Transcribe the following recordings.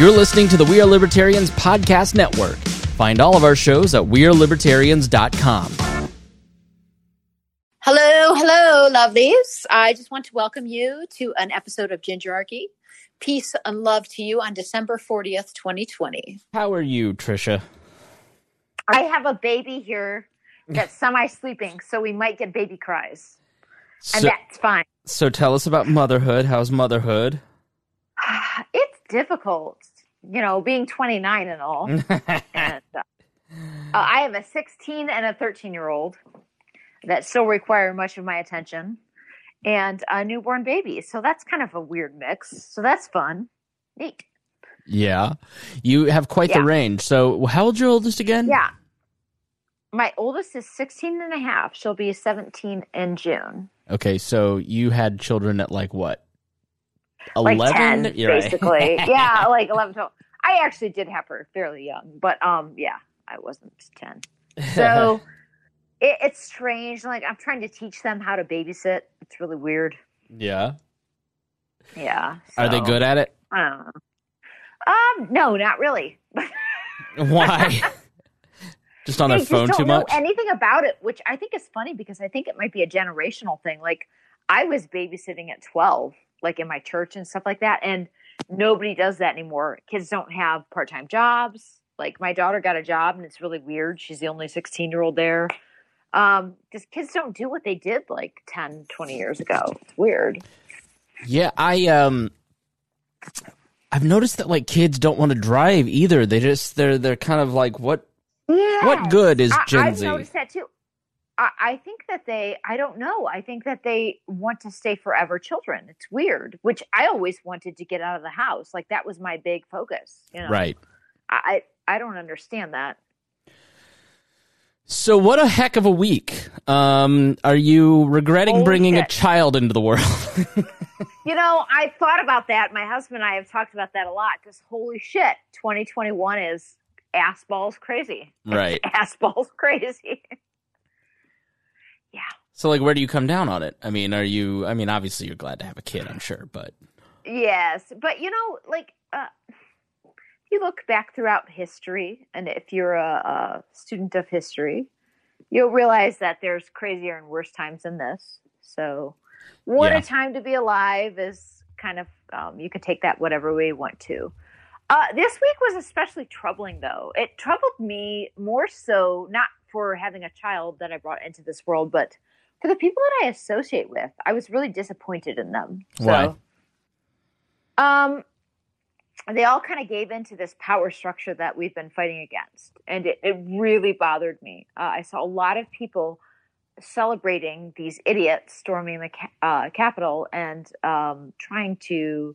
You're listening to the We Are Libertarians Podcast Network. Find all of our shows at WeareLibertarians.com. Hello, hello, lovelies. I just want to welcome you to an episode of Gingerarchy. Peace and love to you on December 40th, 2020. How are you, Trisha? I have a baby here that's semi sleeping, so we might get baby cries. And So, that's fine. so tell us about motherhood. How's motherhood? It's difficult, you know, being 29 and all. and uh, uh, I have a 16 and a 13 year old that still require much of my attention, and a newborn baby. So that's kind of a weird mix. So that's fun. Neat. yeah. You have quite the range. So, how old's your oldest again? Yeah. My oldest is 16 and a half. She'll be 17 in June. Okay, so you had children at like what? Like 11? 10 You're right. basically yeah like 11 12 i actually did have her fairly young but um yeah i wasn't 10 so it, it's strange like i'm trying to teach them how to babysit it's really weird yeah. yeah Are they good at it? i don't know um no not really Why? just on they their phone don't too know much? anything about it which i think is funny because i think it might be a generational thing like i was babysitting at 12 like in my church and stuff like that and nobody does that anymore. Kids don't have part-time jobs. Like my daughter got a job and it's really weird. She's the only 16 year old there. Um just kids don't do what they did like 10 20 years ago. It's weird. Yeah, I um I've noticed that like kids don't want to drive either. They just they're they're kind of like what yeah. what good is I, Gen I've Z? noticed that too. I, I think that they, I don't know. I think that they want to stay forever children. It's weird, which I always wanted to get out of the house. Like that was my big focus. You know, Right. I, I don't understand that. So what a heck of a week. Um are you regretting Holy bringing a child into the world? You know, I thought about that. My husband and I have talked about that a lot because holy shit, 2021 is ass balls crazy. right. Ass balls crazy. So like where do you come down on it? I mean, are you I mean obviously you're glad to have a kid, I'm sure, but Yes, but you know, like uh, if you look back throughout history, and if you're a, a student of history, you'll realize that there's crazier and worse times than this. So, what Yeah. a time to be alive is kind of um, you could take that whatever way you want to. Uh, this week was especially troubling, though. It troubled me more so not for having a child that I brought into this world, but for the people that I associate with. I was really disappointed in them. So, Why? um, they all kind of gave into this power structure that we've been fighting against, and it, it really bothered me. Uh, I saw a lot of people celebrating these idiots storming the ca- uh, Capitol and um, trying to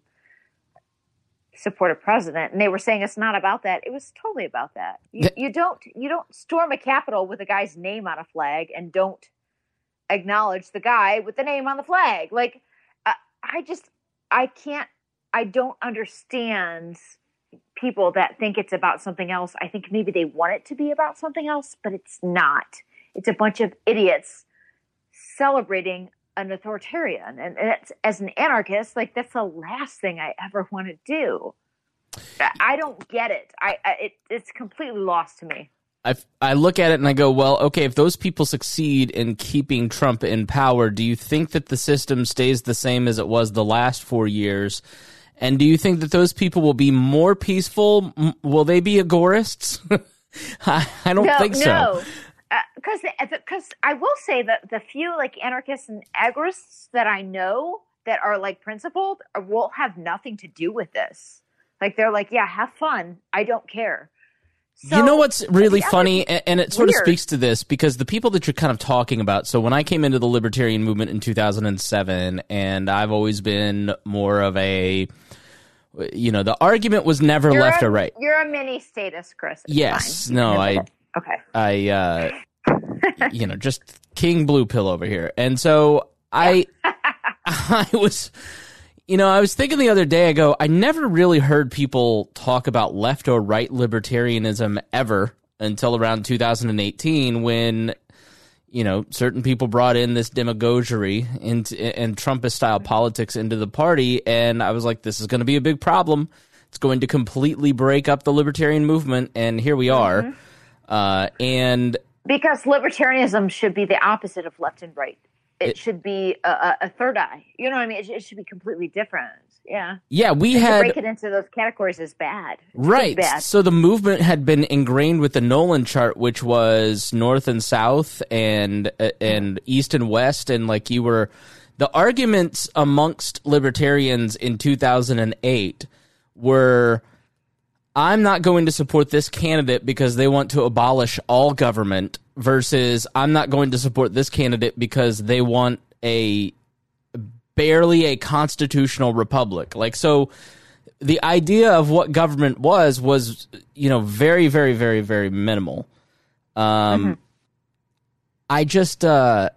support a president, and they were saying it's not about that. It was totally about that. You, you don't you don't storm a Capitol with a guy's name on a flag and don't acknowledge the guy with the name on the flag. Like I, I just I can't I don't understand people that think it's about something else. I think maybe they want it to be about something else, but it's not. It's a bunch of idiots celebrating an authoritarian. And as an anarchist, like that's the last thing I ever want to do. I- I don't get it. I, I it, it's completely lost to me. I, I look at it and I go, well, okay, if those people succeed in keeping Trump in power, do you think that the system stays the same as it was the last four years? And do you think that those people will be more peaceful? M- Will they be agorists? I, I don't no, think so. no. Uh, because because I will say that the few like anarchists and agorists that I know that are like principled are, will have nothing to do with this. Like they're like, yeah, have fun. I don't care. So, you know what's really funny, and it sort of speaks to this because the people that you're kind of talking about. So when I came into the libertarian movement in 2007, and I've always been more of a, you know, the argument was never You're left a, or right. You're a mini status, Chris. It's Yes, fine. no, I- Okay. I, uh, you know, just king blue pill over here. And so I, I was, you know, I was thinking the other day, I go, I never really heard people talk about left or right libertarianism ever until around 2018 when, you know, certain people brought in this demagoguery into, and Trumpist style politics into the party. And I was like, this is going to be a big problem. It's going to completely break up the libertarian movement, and here we are. Mhm. Uh, and because libertarianism should be the opposite of left and right. It, It- should be a, a, third eye. You know what I mean? It, it should be completely different. Yeah. yeah, we And to had break it into those categories is bad. Right. Bad. So the movement had been ingrained with the Nolan chart, which was north and south and uh, and east and west, and like you were, the arguments amongst libertarians in 2008 were. I'm not going to support this candidate because they want to abolish all government versus I'm not going to support this candidate because they want a barely a constitutional republic. Like so the idea of what government was was you know very very very very minimal um i just uh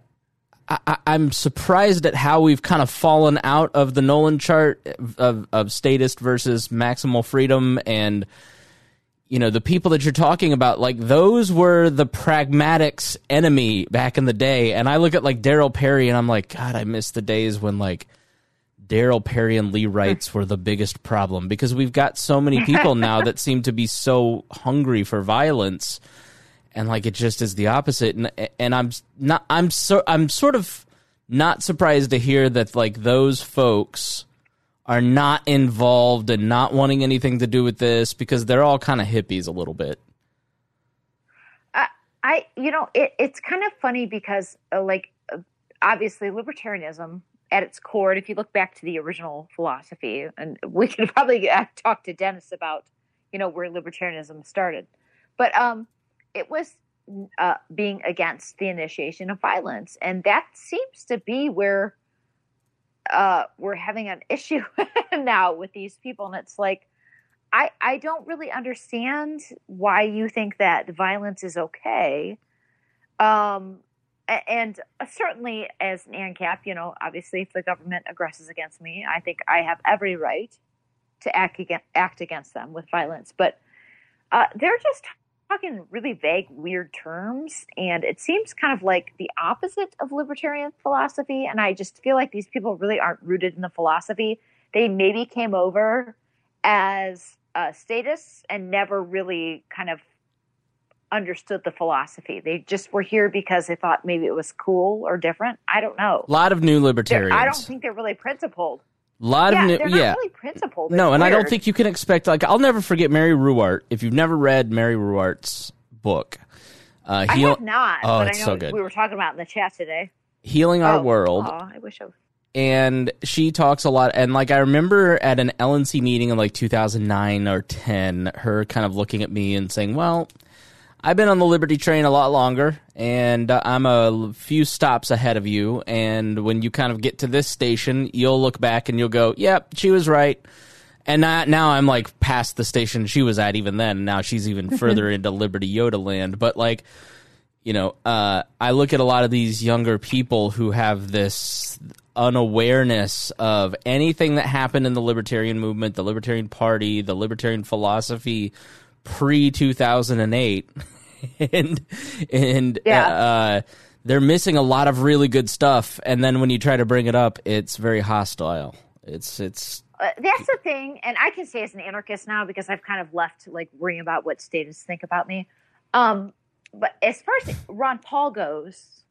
I, I'm surprised at how we've kind of fallen out of the Nolan chart of, of statist versus maximal freedom, and you know the people that you're talking about, like those were the pragmatics enemy back in the day. And I look at like Darryl Perry, and I'm like, God, I miss the days when like Darryl Perry and Lee Wrights hmm. were the biggest problem. Because we've got so many people now that seem to be so hungry for violence. And like it just is the opposite. And and I'm not I'm so I'm sort of not surprised to hear that like those folks are not involved and not wanting anything to do with this because they're all kind of hippies a little bit. I, you know, it, it's kind of funny because, uh, like, uh, obviously, libertarianism at its core, if you look back to the original philosophy, and we could probably uh, talk to Dennis about, you know, where libertarianism started, but um, it was uh, being against the initiation of violence, and that seems to be where uh, we're having an issue now with these people, and it's like. I, I don't really understand why you think that violence is okay. Um, and certainly as an ANCAP, you know, obviously if the government aggresses against me, I think I have every right to act against, act against them with violence. But uh, they're just talking really vague, weird terms. And it seems kind of like the opposite of libertarian philosophy. And I just feel like these people really aren't rooted in the philosophy. They maybe came over as uh, statists and never really kind of understood the philosophy. They just were here because they thought maybe it was cool or different. I don't know. A lot of new They're- libertarians. I don't think they're really principled. A lot yeah, of new they're not yeah. really principled. No, It's and I don't think you can expect like I'll never forget Mary Ruwart. If you've never read Mary Ruwart's book, uh, I Heal, have not. Oh, but it's I know so good. we were talking about it in the chat today. Healing Our Oh, World, aw, I wish I. and she talks a lot. And like I remember at an LNC meeting in like 2009 or 10, her kind of looking at me and saying, "Well." I've been on the Liberty train a lot longer, and uh, I'm a few stops ahead of you. And when you kind of get to this station, you'll look back and you'll go, "Yep, she was right." And now, now I'm like past the station she was at even then. Now she's even further into Liberty Yoda land. But like, you know, uh, I look at a lot of these younger people who have this unawareness of anything that happened in the libertarian movement, the libertarian party, the libertarian philosophy pre 2008. and, and, Yeah. uh, they're missing a lot of really good stuff. And then when you try to bring it up, it's very hostile. It's, it's, Uh, that's the thing, and I can say as an anarchist now because I've kind of left like worrying about what statists think about me. Um, but as far as Ron Paul goes,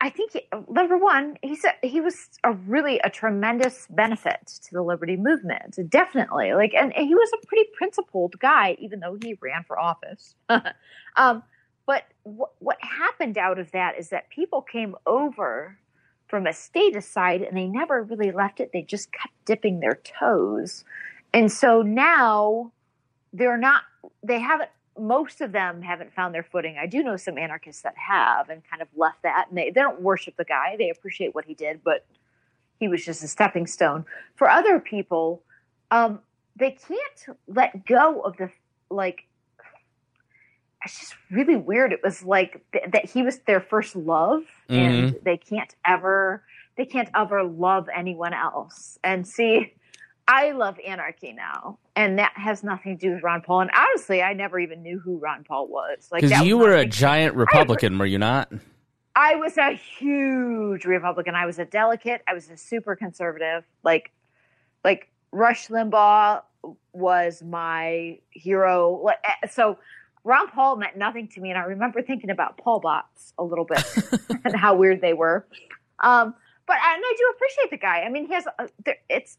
I- think he, number one, he's a, he was a really a tremendous benefit to the liberty movement, definitely. Like, and, and he was a pretty principled guy, even though he ran for office. um, but what what happened out of that is that people came over from a statist side and they never really left it. They just kept dipping their toes. And so now they're not, they haven't, most of them haven't found their footing. I do know some anarchists that have and kind of left that. And they, they don't worship the guy, they appreciate what he did, but he was just a stepping stone. For other people, um, they can't let go of the, like, it's just really weird. It was like th- that he was their first love, and they can't ever they can't ever love anyone else. And see, I love anarchy now, and that has nothing to do with Ron Paul. And honestly, I never even knew who Ron Paul was. Like because you were a giant Republican, were you not? I was a huge Republican. I was a delicate. I was a super conservative. Like, like Rush Limbaugh was my hero. Eh, So Ron Paul meant nothing to me, and I remember thinking about Paul Bots a little bit and how weird they were. Um, but and I do appreciate the guy. I mean, he has there, it's.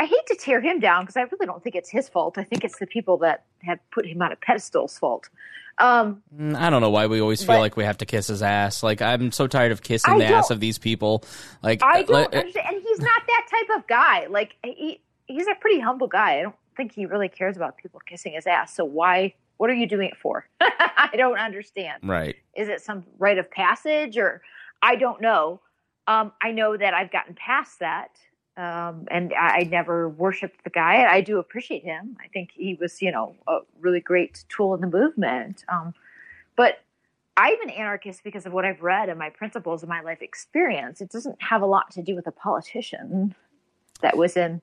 I hate to tear him down because I really don't think it's his fault. I think it's the people that have put him on a pedestal's fault. Um, Mm, I don't know why we always feel like we have to kiss his ass. Like I'm so tired of kissing I the ass of these people. Like I uh, don't let- understand, and he's not that type of guy. Like he, he's a pretty humble guy. I don't think he really cares about people kissing his ass. So why? What are you doing it for? I don't understand. right. Is it some rite of passage, or I don't know. Um, I know that I've gotten past that, um, and I, I never worshipped the guy. I do appreciate him. I think he was, you know, a really great tool in the movement. Um, but I'm an anarchist because of what I've read and my principles and my life experience. It doesn't have a lot to do with a politician that was in,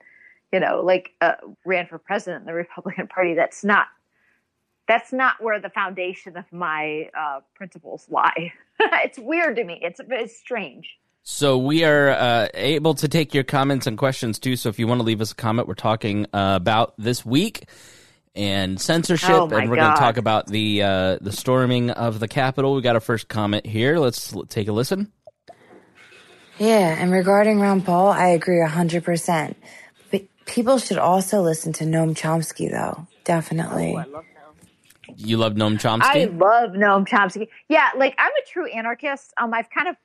you know, like uh, ran for president in the Republican Party. That's not. That's not where the foundation of my uh, principles lie. it's weird to me. It's it's strange. So we are uh, able to take your comments and questions too. So if you want to leave us a comment, we're talking uh, about this week and censorship, Oh, and we're going to talk about the uh, the storming of the Capitol. We got our first comment here. Let's l- take a listen. Yeah, and regarding Ron Paul, I agree 100%. But people should also listen to Noam Chomsky, though. Definitely. You love Noam Chomsky. I love Noam Chomsky. Yeah, like I'm a true anarchist. Um, I've kind of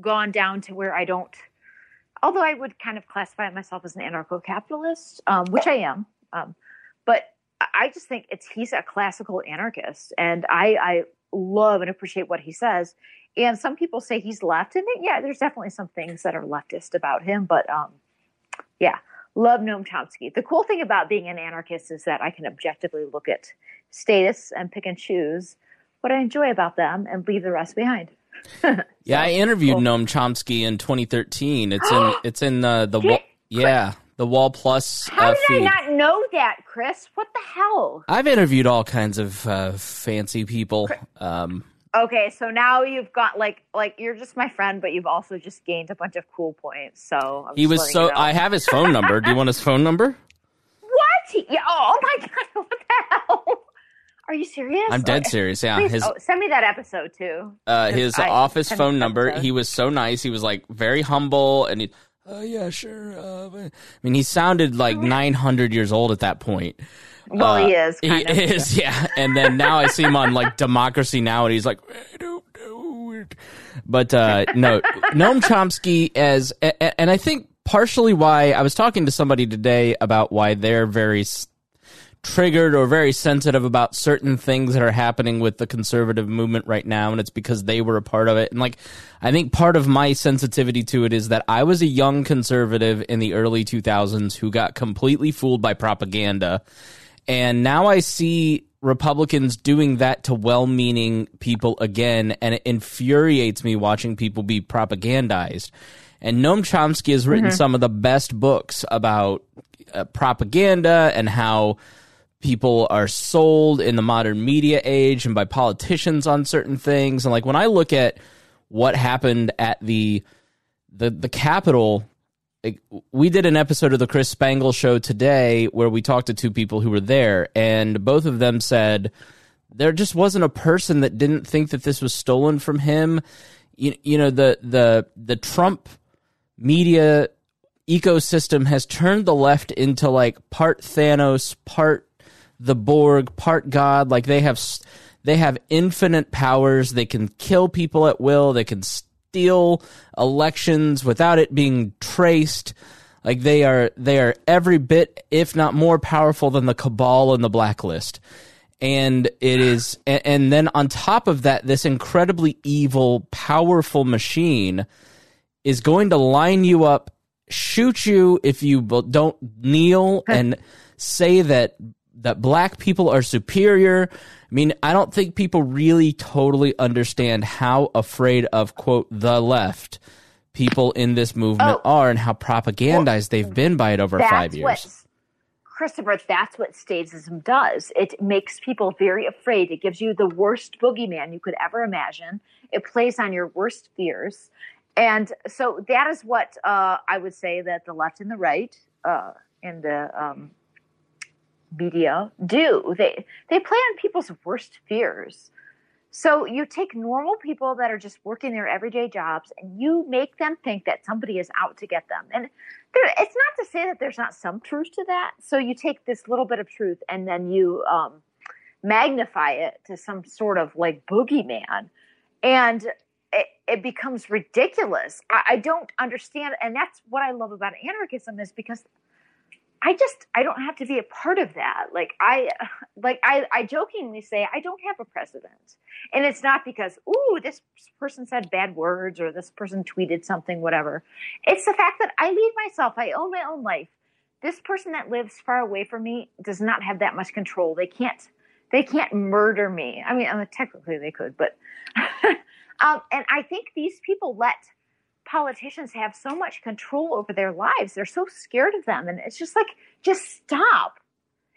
gone down to where I don't, although I would kind of classify myself as an anarcho-capitalist, um, which I am. Um, but I- I just think it's he's a classical anarchist, and I, I love and appreciate what he says. And some people say he's left, and yeah, there's definitely some things that are leftist about him. But um, yeah, love Noam Chomsky. The cool thing about being an anarchist is that I can objectively look at status and pick and choose what I enjoy about them and leave the rest behind. yeah, I interviewed. Noam Chomsky in 2013. It's in it's in uh, the wall, yeah the Wall Plus How uh, did feed. I not know that, Chris? What the hell? I've interviewed all kinds of uh, fancy people. Um, Okay, so now you've got like like you're just my friend, but you've also just gained a bunch of cool points. So I'm he was so. you know. I have his phone number. Do you want his phone number? what? Yeah. Oh my god! What the hell? Are you serious? I'm dead serious. Yeah, Please, his oh, send me that episode too. uh, his I- office phone number. episode. He was so nice. He was like very humble, and he, oh yeah, sure. Uh, I mean, he sounded like 900 years old at that point. Well, Uh, he is. He of. is, yeah. And then now I see him on like Democracy Now, and he's like, I don't know. it." But uh, no, Noam Chomsky as, and I think partially why I was talking to somebody today about why they're very triggered or very sensitive about certain things that are happening with the conservative movement right now, and it's because they were a part of it. And like, I think part of my sensitivity to it is that I was a young conservative in the early 2000s who got completely fooled by propaganda. And now I see Republicans doing that to well meaning people again, and it infuriates me watching people be propagandized. And Noam Chomsky has written some of the best books about uh, propaganda and how people are sold in the modern media age and by politicians on certain things. And like when I look at what happened at the the the Capitol like, we did an episode of the Chris Spangle show today where we talked to two people who were there, and both of them said there just wasn't a person that didn't think that this was stolen from him. You, you know, the the the Trump media ecosystem has turned the left into like part Thanos, part the Borg, part God. Like they have they have infinite powers. They can kill people at will. They can steal elections without it being traced. Like they are they are every bit, if not more powerful than the cabal and the blacklist. And it is and then on top of that, this incredibly evil, powerful machine is going to line you up, shoot you if you don't kneel and say that that black people are superior. I mean, I don't think people really totally understand how afraid of quote the left people in this movement Oh. are and how propagandized they've been by it over five years. What, Christopher, that's what statism does. It makes people very afraid. It gives you the worst boogeyman you could ever imagine. It plays on your worst fears. And so that is what uh, I would say that the left and the right uh, and the um, media do. They they play on people's worst fears. So you take normal people that are just working their everyday jobs and you make them think that somebody is out to get them. And there, it's not to say that there's not some truth to that. So you take this little bit of truth and then you um, magnify it to some sort of like boogeyman. And it, it becomes ridiculous. I, I don't understand. And that's what I love about anarchism is because I just I don't have to be a part of that. Like I like I, I jokingly say I don't have a president. And it's not because, ooh, this person said bad words or this person tweeted something, whatever. It's the fact that I lead myself. I own my own life. This person that lives far away from me does not have that much control. They can't they can't murder me. I mean, I mean technically they could, but um, and I think these people let politicians have so much control over their lives. They're so scared of them. And it's just like, just stop.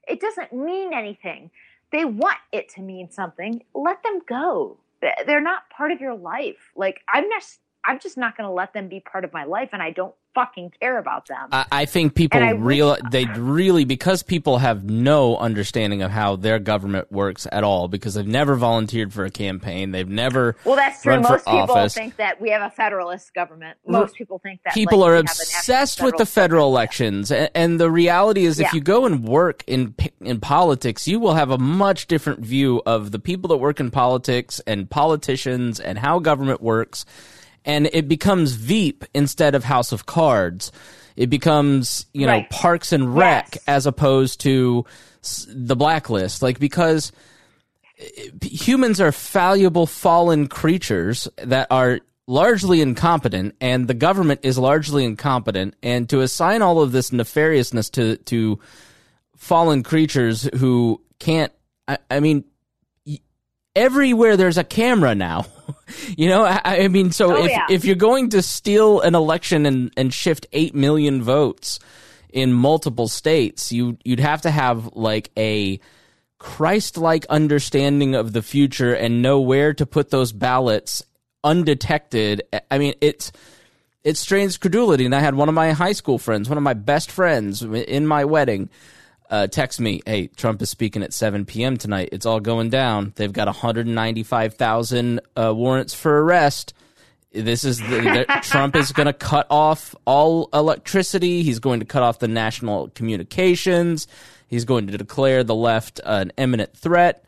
It doesn't mean anything. They want it to mean something. Let them go. They're not part of your life. Like, I'm just, I'm just not going to let them be part of my life. And I don't fucking care about them. I, I think people I real they really because people have no understanding of how their government works at all because they've never volunteered for a campaign. They've never well, that's true. Most people office. think that we have a federalist government. Most people think that people like, are we have an obsessed with the federal elections and, and the reality is if you go and work in in politics you will have a much different view of the people that work in politics and politicians and how government works and it becomes veep instead of house of cards it becomes you know Right. parks and rec Yes. as opposed to the blacklist like because eh, humans are fallible fallen creatures that are largely incompetent and the government is largely incompetent and to assign all of this nefariousness to to fallen creatures who can't i, I mean everywhere there's a camera now you know i, I mean so Oh, if yeah. if you're going to steal an election and and shift 8 million votes in multiple states you you'd have to have like a Christ-like understanding of the future and know where to put those ballots undetected. I mean, it's it strains credulity. And I had one of my high school friends, one of my best friends in my wedding, uh, text me, "Hey, Trump is speaking at 7 p.m. tonight. It's all going down. They've got 195,000 uh, warrants for arrest." This is the, Trump is going to cut off all electricity. He's going to cut off the national communications. He's going to declare the left an imminent threat.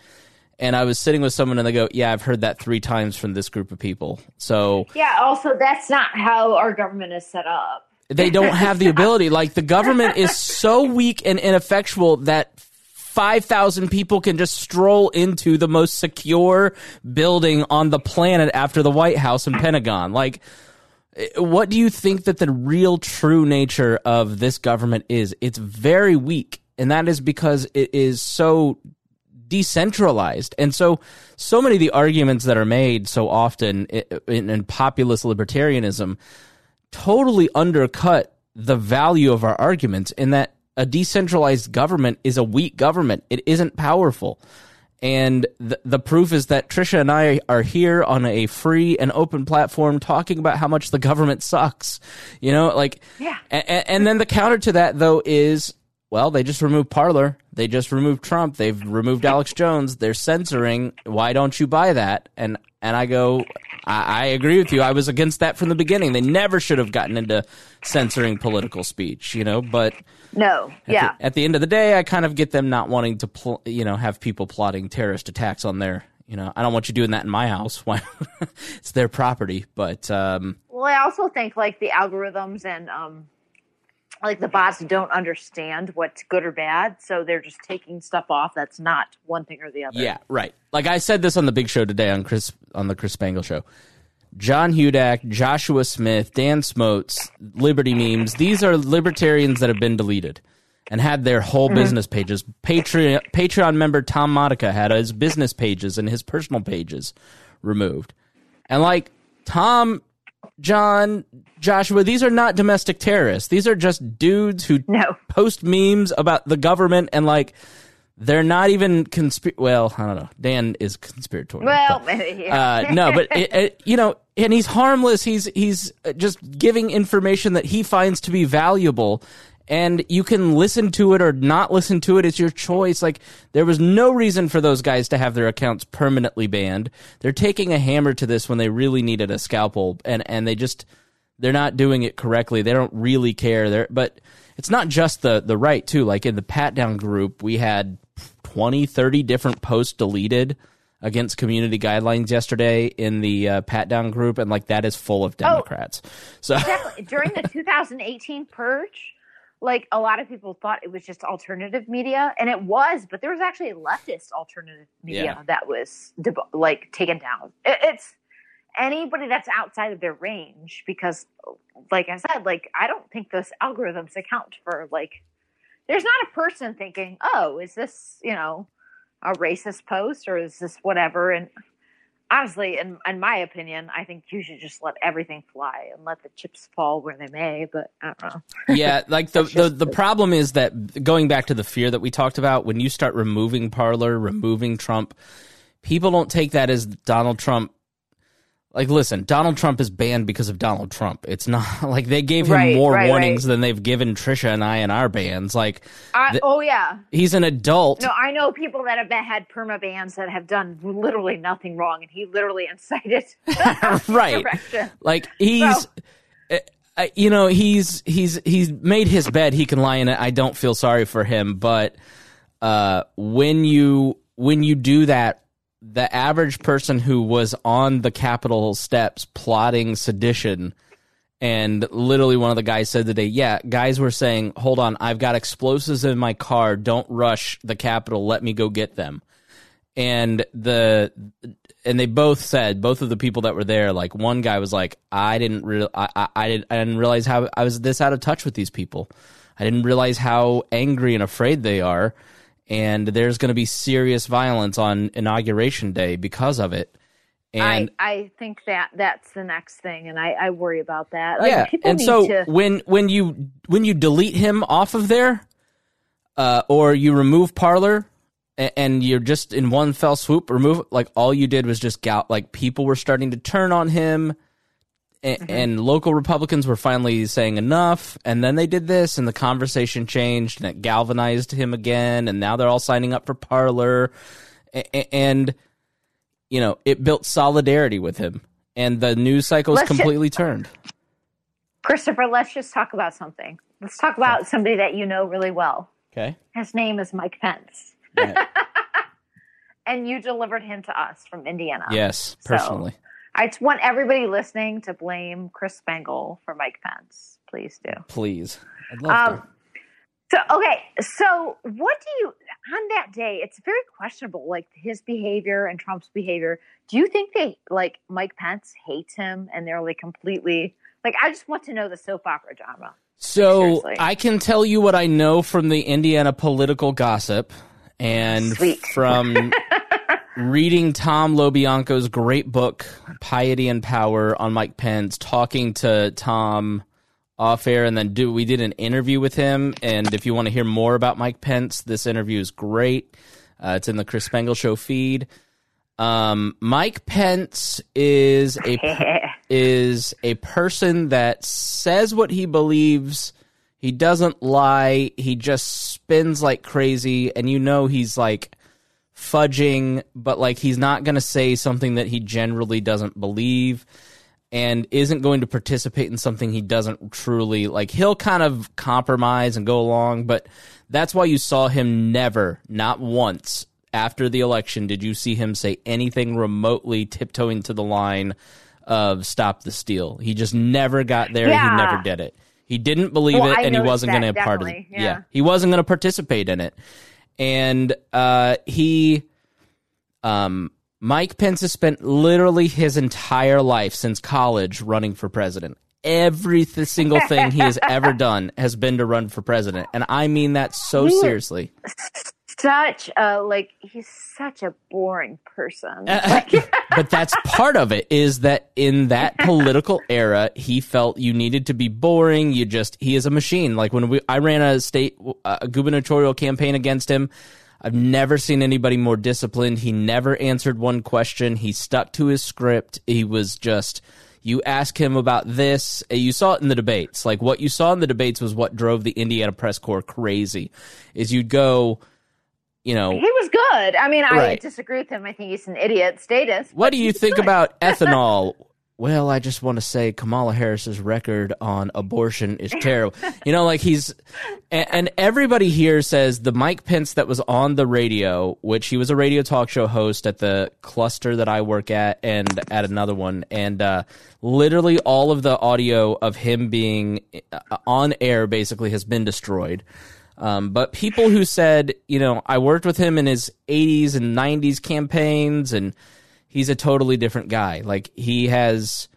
And I was sitting with someone and they go, Yeah, I've heard that three times from this group of people. So Yeah. Also, that's not how our government is set up. They don't have the ability. Like the government is so weak and ineffectual that 5,000 people can just stroll into the most secure building on the planet after the White House and Pentagon. Like, what do you think that the real true nature of this government is? It's very weak. And that is because it is so decentralized. And so, so many of the arguments that are made so often in, in populist libertarianism totally undercut the value of our arguments in that a decentralized government is a weak government. It isn't powerful. And the, the proof is that Trisha and I are here on a free and open platform talking about how much the government sucks. You know, like, Yeah. And, and then the counter to that, though, is well, they just removed Parler. They just removed Trump. They've removed Alex Jones. They're censoring. Why don't you buy that? And and I go, I, I agree with you. I was against that from the beginning. They never should have gotten into censoring political speech, you know. But No. at Yeah. the, at the end of the day, I kind of get them not wanting to, pl- you know, have people plotting terrorist attacks on their, you know, I don't want you doing that in my house. Why? it's their property. But um, Well, I also think like the algorithms and um, like the bots don't understand what's good or bad, so they're just taking stuff off that's not one thing or the other. Yeah, right. Like I said this on the big show today on Chris on the Chris Spangle show. John Hudak, Joshua Smith, Dan Smotes, Liberty Memes, these are libertarians that have been deleted and had their whole mm-hmm. business pages. Patreon Patreon member Tom Modica had his business pages and his personal pages removed. And like Tom, John, Joshua, these are not domestic terrorists. These are just dudes who No. post memes about the government and like they're not even conspir. Well, I don't know. Dan is conspiratorial. Well, but, yeah. uh, no, but it, it, you know, and he's harmless. He's he's just giving information that he finds to be valuable, and you can listen to it or not listen to it. It's your choice. Like there was no reason for those guys to have their accounts permanently banned. They're taking a hammer to this when they really needed a scalpel, and and they just they're not doing it correctly. They don't really care. They're, but it's not just the the right too. Like in the pat down group, we had 20, 30 different posts deleted against community guidelines yesterday in the uh, pat down group, and like that is full of Democrats. so Exactly. During the 2018 purge, like a lot of people thought it was just alternative media, and it was, but there was actually leftist alternative media Yeah. that was deb- like taken down. It, it's anybody that's outside of their range because, like I said, like I don't think those algorithms account for like. There's not a person thinking, "Oh, is this you know a racist post or is this whatever?" And honestly, in in my opinion, I think you should just let everything fly and let the chips fall where they may. But I don't know. yeah, like the, the the problem is that going back to the fear that we talked about, when you start removing Parler, removing Trump, people don't take that as Donald Trump. Like, listen, Donald Trump is banned because of Donald Trump. It's not like they gave him Right, more right, warnings right. than they've given Trisha and I in our bans. Like, oh yeah, he's an adult. no, I know people that have been, had perma bans that have done literally nothing wrong, and he literally incited right. Like he's, uh, uh, you know, he's he's he's made his bed. He can lie in it. I don't feel sorry for him, but uh, when you when you do that, the average person who was on the Capitol steps plotting sedition. And literally, one of the guys said today, "Yeah, guys were saying, hold on, I've got explosives in my car. Don't rush the Capitol. Let me go get them." and the and they both said both of the people that were there like one guy was like i didn't I, I i didn't i didn't realize how i was this out of touch with these people i didn't realize how angry and afraid they are and there's going to be serious violence on inauguration day because of it and I, I think that that's the next thing, and I, I worry about that. Like, yeah and so to. when when you when you delete him off of there uh, or you remove Parler a- and you're just in one fell swoop remove like all you did was just gal like people were starting to turn on him and, Mm-hmm. and local republicans were finally saying enough and then they did this and the conversation changed and it galvanized him again and now they're all signing up for Parler A- and you know it built solidarity with him and the news cycle is completely turned Christopher, let's just talk about something. Let's talk about somebody that you know really well. okay His name is Mike Pence, Right. and you delivered him to us from Indiana. Yes, So- personally. I just want everybody listening to blame Chris Spangle for Mike Pence. Please do. Please. I'd love Um, so okay, so what do you on that day? It's very questionable, like his behavior and Trump's behavior. Do you think they like Mike Pence hates him and they're like completely like? I just want to know the soap opera drama. So seriously. I can tell you what I know from the Indiana political gossip and Sweet. from reading Tom LoBianco's great book, Piety and Power, on Mike Pence, talking to Tom off air, and then do we did an interview with him. And if you want to hear more about Mike Pence, this interview is great. Uh, it's in the Chris Spangle Show feed. Um, Mike Pence is a is a person that says what he believes. He doesn't lie. He just spins like crazy, and you know he's like fudging, but like he's not going to say something that he generally doesn't believe and isn't going to participate in something he doesn't truly like. He'll kind of compromise and go along, but that's why you saw him never, not once after the election, did you see him say anything remotely tiptoeing to the line of stop the steal. He just never got there. Yeah. He never did it. He didn't believe Well, it, I and he wasn't going to part of it. definitely, yeah. he wasn't going to participate in it. And uh, he, um, Mike Pence has spent literally his entire life since college running for president. Every th- single thing he has ever done has been to run for president, and I mean that so seriously. Such a like he's such a boring person. Uh, but that's part of it is that in that political era he felt you needed to be boring you just he is a machine like when we i ran a state uh, a gubernatorial campaign against him i've never seen anybody more disciplined he never answered one question he stuck to his script he was just You ask him about this. uh, You saw it in the debates. Like what you saw in the debates was what drove the Indiana press corps crazy. Is you'd go, you know, He was good. I mean, I Right. disagree with him. I think he's an idiot status. What do you think about ethanol? Well, I just want to say Kamala Harris's record on abortion is terrible. you know, like he's, and, and everybody here says the Mike Pence that was on the radio, which he was a radio talk show host at the cluster that I work at and at another one. And uh, literally all of the audio of him being uh, on air basically has been destroyed. Um, but people who said, you know, I worked with him in his 80s and 90s campaigns, and he's a totally different guy. Like he has,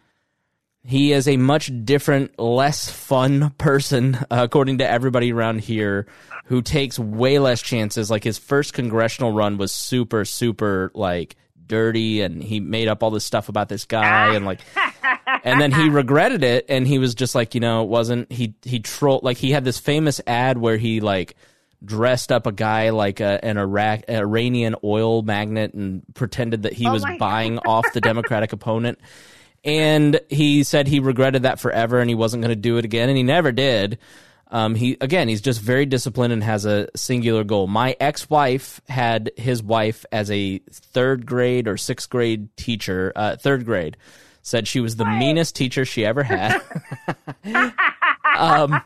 he is a much different, less fun person, uh, according to everybody around here, who takes way less chances. Like his first congressional run was super, super like dirty, and he made up all this stuff about this guy, and like and then he regretted it and he was just like you know it wasn't he he trolled like he had this famous ad where he like dressed up a guy like a, an Iraq Iranian oil magnate and pretended that he Oh was buying off the Democratic opponent. And he said he regretted that forever and he wasn't going to do it again and he never did. Um, he again he's just very disciplined and has a singular goal. My ex-wife had his wife as a third grade or sixth grade teacher uh, third grade said she was the meanest teacher she ever had. Um,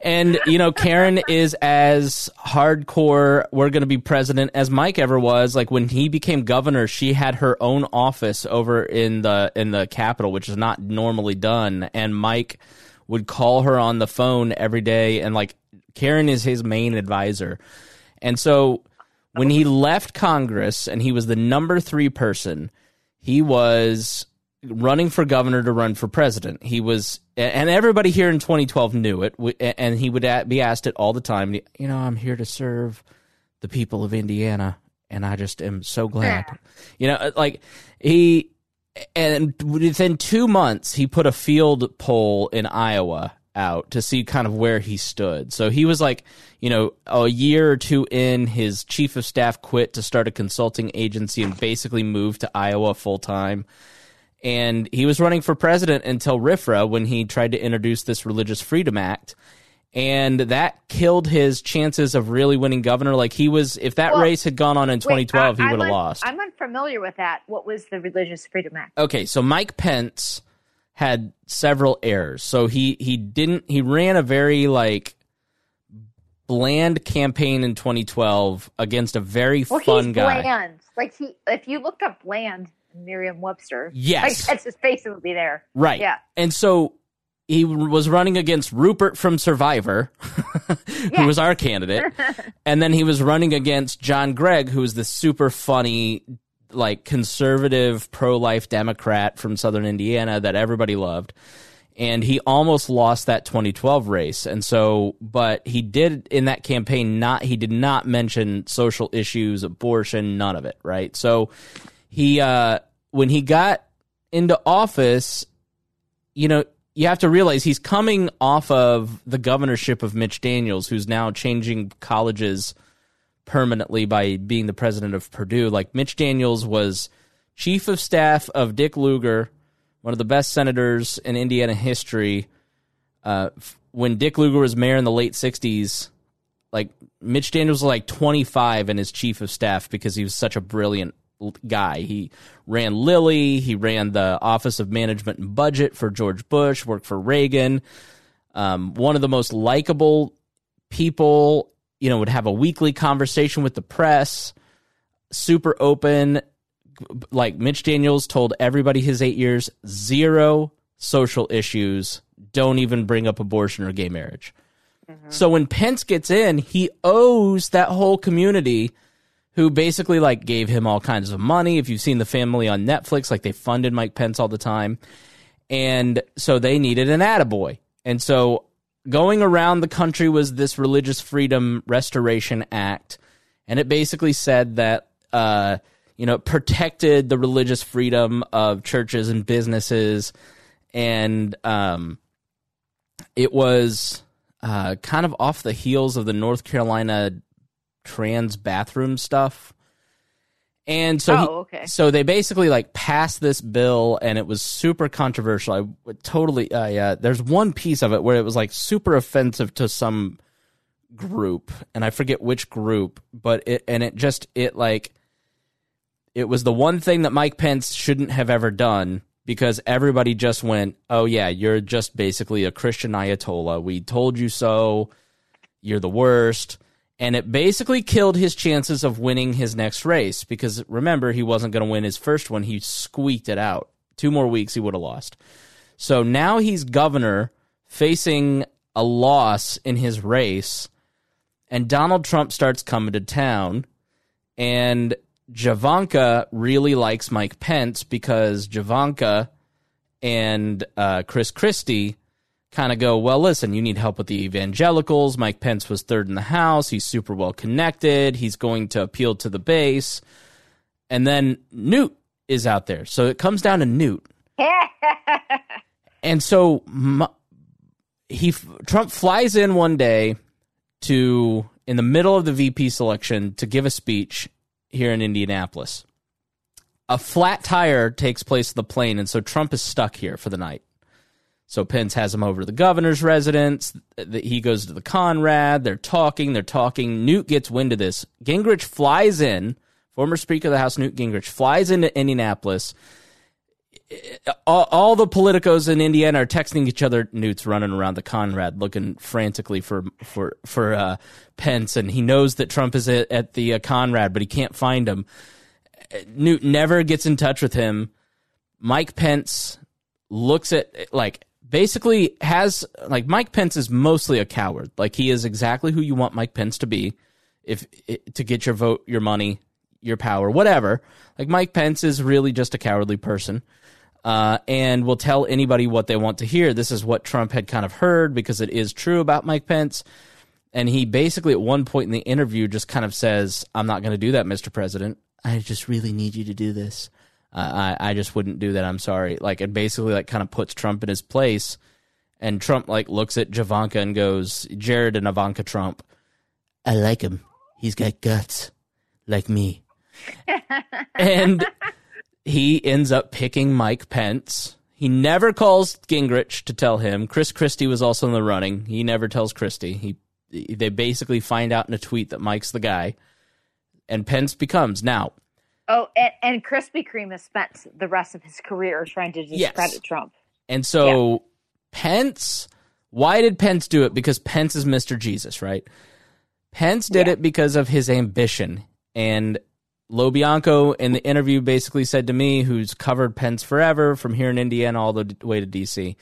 and you know karen is as hardcore we're going to be president as mike ever was. Like when he became governor she had her own office over in the in the capitol which is not normally done. And mike would call her on the phone every day and like karen is his main advisor. And so when he left congress and he was the number three person he was running for governor to run for president. He was, and everybody here in 2012 knew it, and he would be asked it all the time. You know, I'm here to serve the people of Indiana, and I just am so glad. You know, uh, like he, and within two months, he put a field poll in Iowa out to see kind of where he stood. So he was like, you know, a year or two in, his chief of staff quit to start a consulting agency and basically moved to Iowa full time. And he was running for president until RFRA when he tried to introduce this Religious Freedom Act. And that killed his chances of really winning governor. Like he was, if that Well, race had gone on in 2012, Wait, I- he would have lost. I'm unfamiliar with that. What was the Religious Freedom Act? okay, so Mike Pence had several errors. So he he didn't he ran a very like bland campaign in 2012 against a very Well, fun he's guy. bland. Like he, if you looked up bland, in Merriam-Webster, Yes. like that's his face. It would be there. Right. Yeah. And so he was running against Rupert from Survivor, who was our candidate. and then he was running against John Gregg, who was the super funny, like conservative, pro life Democrat from Southern Indiana that everybody loved. And he almost lost that 2012 race. And so, but he did in that campaign not, he did not mention social issues, abortion, none of it. Right. So he, uh, when he got into office, you know, you have to realize he's coming off of the governorship of Mitch Daniels, who's now changing colleges permanently by being the president of Purdue. Like Mitch Daniels was chief of staff of Dick Lugar, one of the best senators in Indiana history. Uh, when Dick Lugar was mayor in the late '60s, like Mitch Daniels was like 25 and his chief of staff because he was such a brilliant guy. He ran Lilly, he ran the Office of Management and Budget for George Bush, worked for Reagan. Um, one of the most likable people, you know, would have a weekly conversation with the press, super open. Like Mitch Daniels told everybody his eight years, zero social issues. Don't even bring up abortion or gay marriage. Mm-hmm. So when Pence gets in, he owes that whole community who basically like gave him all kinds of money. If you've seen the family on Netflix, like they funded Mike Pence all the time. And so they needed an attaboy. And so going around the country was this Religious Freedom Restoration Act. And it basically said that, uh, you know, protected the religious freedom of churches and businesses. And um, it was uh, kind of off the heels of the North Carolina trans bathroom stuff. And so, he- Oh, okay. so they basically like passed this bill, and it was super controversial. I totally, uh, yeah. There's one piece of it where it was like super offensive to some group, and I forget which group, but it and it just it like it was the one thing that Mike Pence shouldn't have ever done because everybody just went, "Oh yeah, you're just basically a Christian Ayatollah. We told you so. You're the worst." And it basically killed his chances of winning his next race because remember, he wasn't going to win his first one. He squeaked it out. Two more weeks, he would have lost. So now he's governor facing a loss in his race, and Donald Trump starts coming to town. And Javanka really likes Mike Pence because Javanka and uh, Chris Christie kind of go, well, listen, you need help with the evangelicals. Mike Pence was third in the House. He's super well connected. He's going to appeal to the base. And then Newt is out there. So it comes down to Newt. And so he Trump flies in one day to in the middle of the VP selection to give a speech here in Indianapolis. A flat tire takes place of the plane, and so Trump is stuck here for the night. So Pence has him over to the governor's residence. He goes to the Conrad. They're talking. They're talking. Newt gets wind of this. Gingrich flies in. Former Speaker of the House Newt Gingrich flies into Indianapolis. All, the politicos in Indiana are texting each other. Newt's running around the Conrad, looking frantically for for for uh, Pence, and he knows that Trump is at, at the uh, Conrad, but he can't find him. Newt never gets in touch with him. Mike Pence looks at like basically has like Mike Pence is mostly a coward. Like he is exactly who you want Mike Pence to be if to get your vote, your money, your power, whatever. Like Mike Pence is really just a cowardly person. Uh, and will tell anybody what they want to hear. This is what Trump had kind of heard because it is true about Mike Pence. And he basically, at one point in the interview, just kind of says, I'm not going to do that, Mr. President. I just really need you to do this. I, I just wouldn't do that. I'm sorry. Like, it basically, like, kind of puts Trump in his place. And Trump, like, looks at Javanka and goes, Jared and Ivanka Trump, I like him. He's got guts, like me. and he ends up picking Mike Pence. He never calls Gingrich to tell him. Chris Christie was also in the running. He never tells Christie. He they basically find out in a tweet that Mike's the guy, and Pence becomes now. Oh, and, and Krispy Kreme has spent the rest of his career trying to Yes. discredit Trump. And so Pence, why did Pence do it? Because Pence is Mr. Jesus, right? Pence did Yeah. it because of his ambition. And LoBianco in the interview basically said to me, who's covered Pence forever from here in Indiana all the way to DC,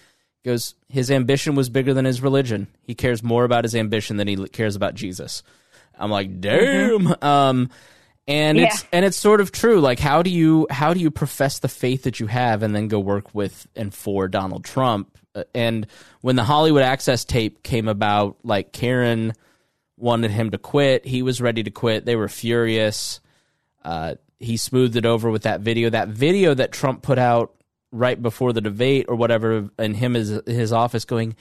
goes, his ambition was bigger than his religion. He cares more about his ambition than he cares about Jesus. I'm like, damn. Um, and Yeah. it's and it's sort of true. Like, how do you how do you profess the faith that you have and then go work with and for Donald Trump? Uh, And when the Hollywood Access tape came about, like Karen wanted him to quit. He was ready to quit. They were furious. Uh, he smoothed it over with that video. That video that Trump put out right before the debate or whatever, and him is his office going,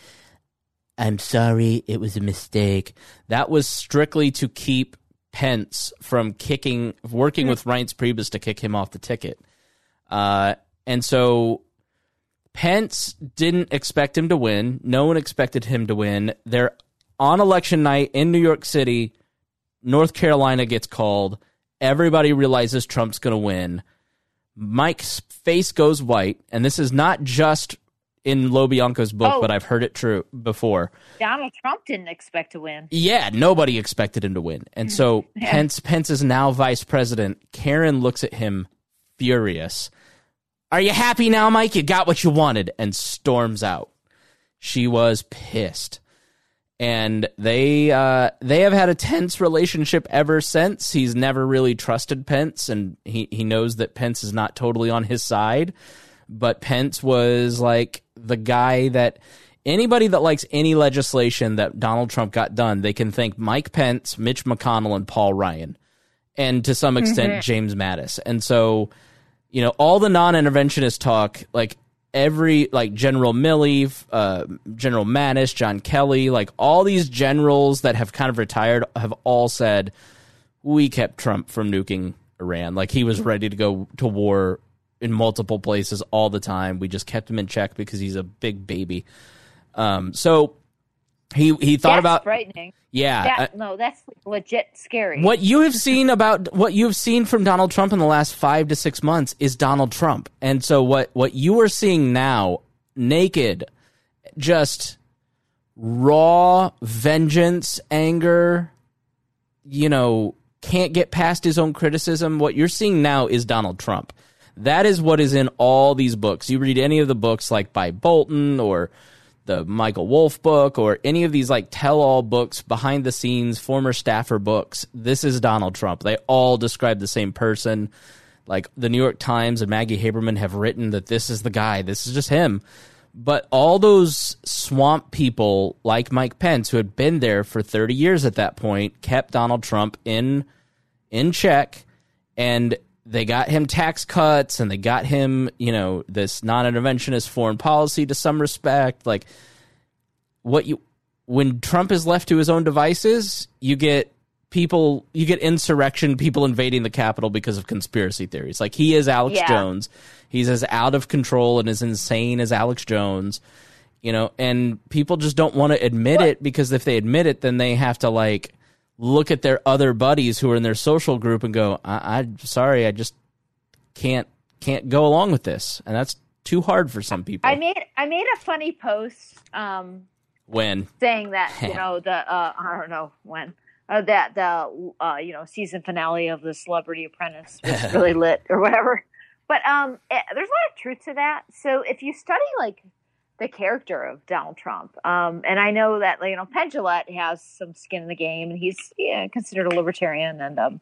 "I'm sorry, it was a mistake." That was strictly to keep Pence from kicking, working with Reince Priebus to kick him off the ticket. Uh, and so Pence didn't expect him to win. No one expected him to win. They're on election night in New York City. North Carolina gets called. Everybody realizes Trump's going to win. Mike's face goes white, and this is not just in LoBianco's book, Oh. but I've heard it true before. Donald Trump didn't expect to win. Yeah, nobody expected him to win. And so Yeah. Pence Pence is now vice president. Karen looks at him furious. Are you happy now, Mike? You got what you wanted and storms out. She was pissed. And they uh, they have had a tense relationship ever since. He's never really trusted Pence and he, he knows that Pence is not totally on his side. But Pence was like the guy that anybody that likes any legislation that Donald Trump got done, they can thank Mike Pence, Mitch McConnell, and Paul Ryan, and to some extent James Mattis. And so, you know, all the non-interventionist talk, like every like General Milley, uh, General Mattis, John Kelly, like all these generals that have kind of retired have all said we kept Trump from nuking Iran. Like he was ready to go to war in multiple places all the time. We just kept him in check because he's a big baby. Um, so he he thought That's about frightening. yeah. That, uh, no, that's legit scary. what you have seen about what you have seen from Donald Trump in the last five to six months is Donald Trump, and so what what you are seeing now, naked, just raw vengeance, anger, you know, can't get past his own criticism. What you're seeing now is Donald Trump. That is what is in all these books. You read any of the books like by Bolton or the Michael Wolff book or any of these like tell all books, behind the scenes, former staffer books. This is Donald Trump. They all describe the same person. Like the New York Times and Maggie Haberman have written that this is the guy, this is just him. But all those swamp people like Mike Pence, who had been there for 30 years at that point, kept Donald Trump in in check and they got him tax cuts and they got him, you know, this non-interventionist foreign policy to some respect. Like what you when Trump is left to his own devices, you get people you get insurrection, people invading the Capitol because of conspiracy theories. Like he is Alex Yeah. Jones. He's as out of control and as insane as Alex Jones. You know, and people just don't want to admit it because if they admit it, then they have to like look at their other buddies who are in their social group and go, I, "I'm sorry, I just can't can't go along with this," and that's too hard for some people. I made I made a funny post um, when saying that you know the uh, I don't know when uh, that the uh, you know season finale of the Celebrity Apprentice was really lit or whatever. But um, eh, there's a lot of truth to that. So if you study like the character of Donald Trump, um, and I know that you know Penn Jillette has some skin in the game, and he's yeah, considered a libertarian, and um,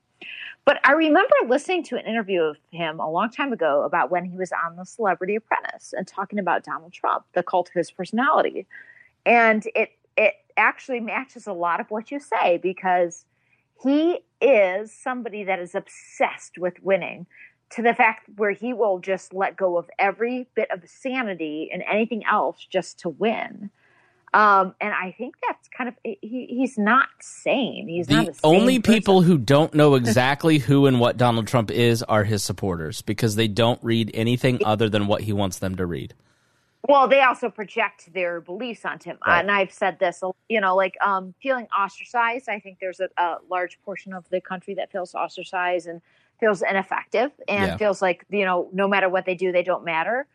but I remember listening to an interview of him a long time ago about when he was on the Celebrity Apprentice and talking about Donald Trump, the cult of his personality. And it it actually matches a lot of what you say because he is somebody that is obsessed with winning to the fact where he will just let go of every bit of sanity and anything else just to win. Um, and I think that's kind of he, he's not sane. He's not the a sane only person. people who don't know exactly who and what Donald Trump is are his supporters because they don't read anything other than what he wants them to read. Well, they also project their beliefs onto him, Right. and I've said this. You know, like um, feeling ostracized. I think there's a, a large portion of the country that feels ostracized and feels ineffective, and Yeah. feels like you know, no matter what they do, they don't matter.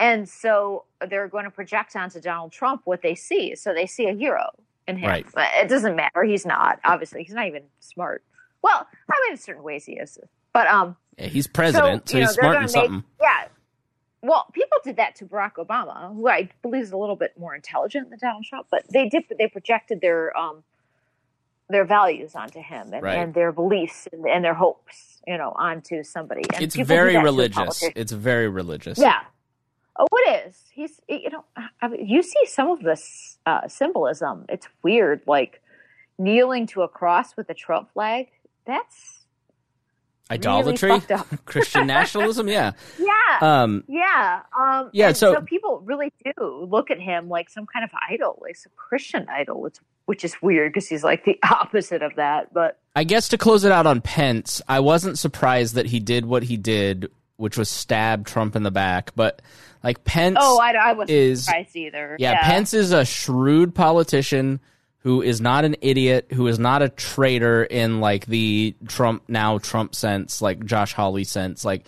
And so they're going to project onto Donald Trump what they see. So they see a hero in him. Right. But it doesn't matter. He's not. Obviously, he's not even smart. Well, I mean, in certain ways he is. But um, Yeah, he's president, so, know, he's they're smart in make- something. yeah. Well, people did that to Barack Obama, who I believe is a little bit more intelligent than Donald Trump, but they did. They projected their um, their values onto him and, Right. and their beliefs and, and their hopes, you know, onto somebody. And It's very a religious. It's very religious. Yeah. Oh, it is. He's, you know, I mean, you see some of this uh, symbolism. It's weird, like kneeling to a cross with a Trump flag. That's Idolatry, really. Christian nationalism. Yeah. Yeah. Um, Yeah. Um, Yeah, and so- people really do look at him like some kind of idol, like some Christian idol, which, which is weird because he's like the opposite of that. But I guess to close it out on Pence, I wasn't surprised that he did what he did, which was stab Trump in the back. But like Pence, oh, I, I wasn't is- surprised either. yeah, Pence is a shrewd politician who is not an idiot, who is not a traitor in like the Trump now Trump sense, like Josh Hawley sense. Like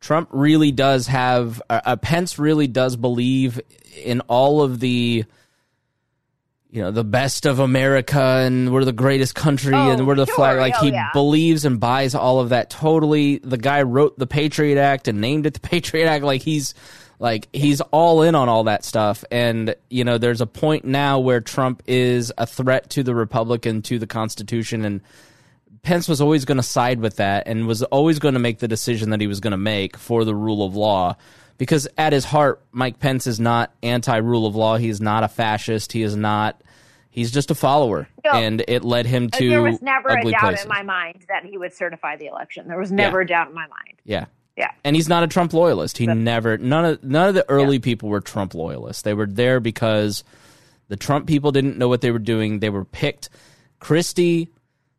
Trump really does have uh, uh, Pence really does believe in all of the you know the best of America and we're the greatest country Oh, and we're the flag. like Oh, he yeah. believes and buys all of that totally. The guy wrote the Patriot Act and named it the Patriot Act. Like he's like he's all in on all that stuff. And you know there's a point now where Trump is a threat to the republican to the constitution. And Pence was always going to side with that and was always going to make the decision that he was going to make for the rule of law because at his heart Mike Pence is not anti-rule of law he is not a fascist he is not he's just a follower No. and it led him to there was never a doubt places in my mind that he would certify the election. There was never a doubt in my mind. yeah Yeah. and he's not a Trump loyalist. He never none of none of the early people were Trump loyalists. They were there because the Trump people didn't know what they were doing. They were picked. Christie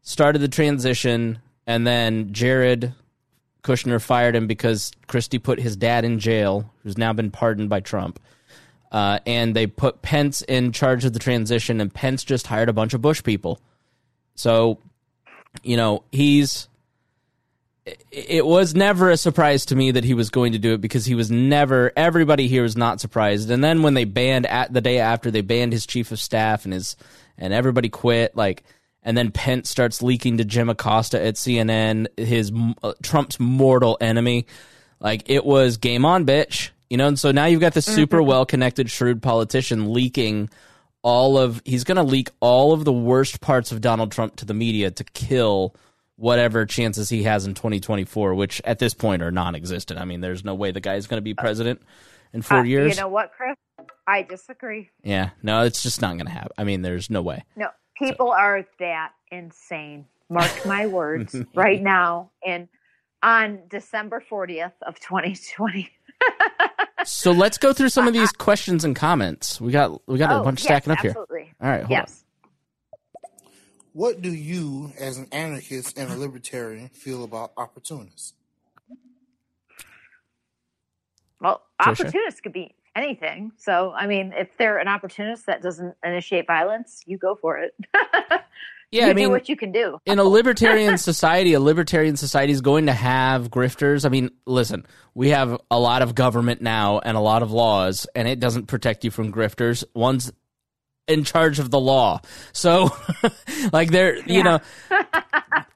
started the transition, and then Jared Kushner fired him because Christie put his dad in jail, who's now been pardoned by Trump. Uh, and they put Pence in charge of the transition, and Pence just hired a bunch of Bush people. So, you know, he's. It was never a surprise to me that he was going to do it because he was never. Everybody here was not surprised. And then when they banned at the day after they banned his chief of staff and his and everybody quit, like and then Pence starts leaking to Jim Acosta at CNN, his uh, Trump's mortal enemy. Like it was game on, bitch. You know, and so now you've got the super mm-hmm. well connected, shrewd politician leaking all of he's going to leak all of the worst parts of Donald Trump to the media to kill whatever chances he has in 2024, which at this point are non-existent. I mean, there's no way the guy's going to be president in four uh, years. You know what, Chris? I disagree. Yeah, no, it's just not going to happen. I mean, there's no way. No, people so. are that insane. Mark my words, right now, and on December 40th of 2020 so let's go through some of uh, these questions and comments. We got we got oh, a bunch yes, stacking up absolutely. here. All right, yes. On. What do you, as an anarchist and a libertarian, feel about opportunists? Well, Trisha? opportunists could be anything. So, I mean, if they're an opportunist that doesn't initiate violence, you go for it. Yeah, you I mean, what you can do in a libertarian society. A libertarian society is going to have grifters. I mean, listen, we have a lot of government now and a lot of laws, and it doesn't protect you from grifters. One's in charge of the law, so like they're you yeah. know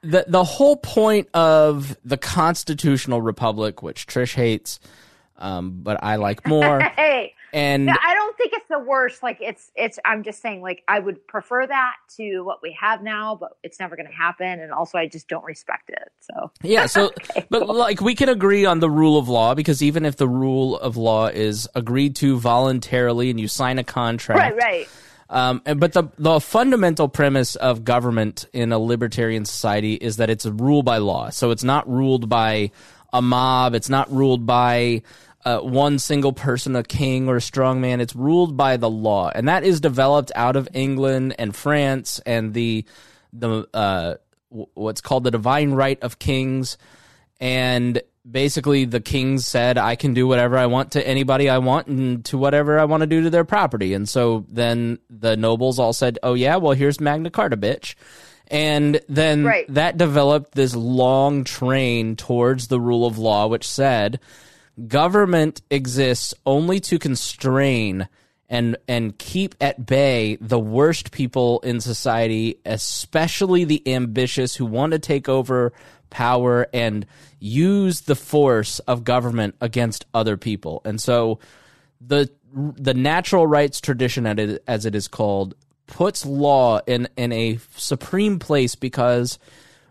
the the whole point of the constitutional republic, which Trish hates, um, but I like more. hey and I don't think it's the worst. Like it's it's. I'm just saying, like I would prefer that to what we have now, but it's never going to happen. And also, I just don't respect it. So yeah. So, okay, but cool. like we can agree on the rule of law because even if the rule of law is agreed to voluntarily and you sign a contract, right, right. Um, but the the fundamental premise of government in a libertarian society is that it's ruled by law. So it's not ruled by a mob. It's not ruled by uh, one single person, a king or a strong man. It's ruled by the law, and that is developed out of England and France and the the uh, what's called the divine right of kings. And basically, the kings said, "I can do whatever I want to anybody I want and to whatever I want to do to their property." And so then the nobles all said, "Oh yeah, well here's Magna Carta, bitch." And then right. that developed this long train towards the rule of law, which said government exists only to constrain and and keep at bay the worst people in society, especially the ambitious who want to take over power and use the force of government against other people. And so the the natural rights tradition as it is called puts law in in a supreme place because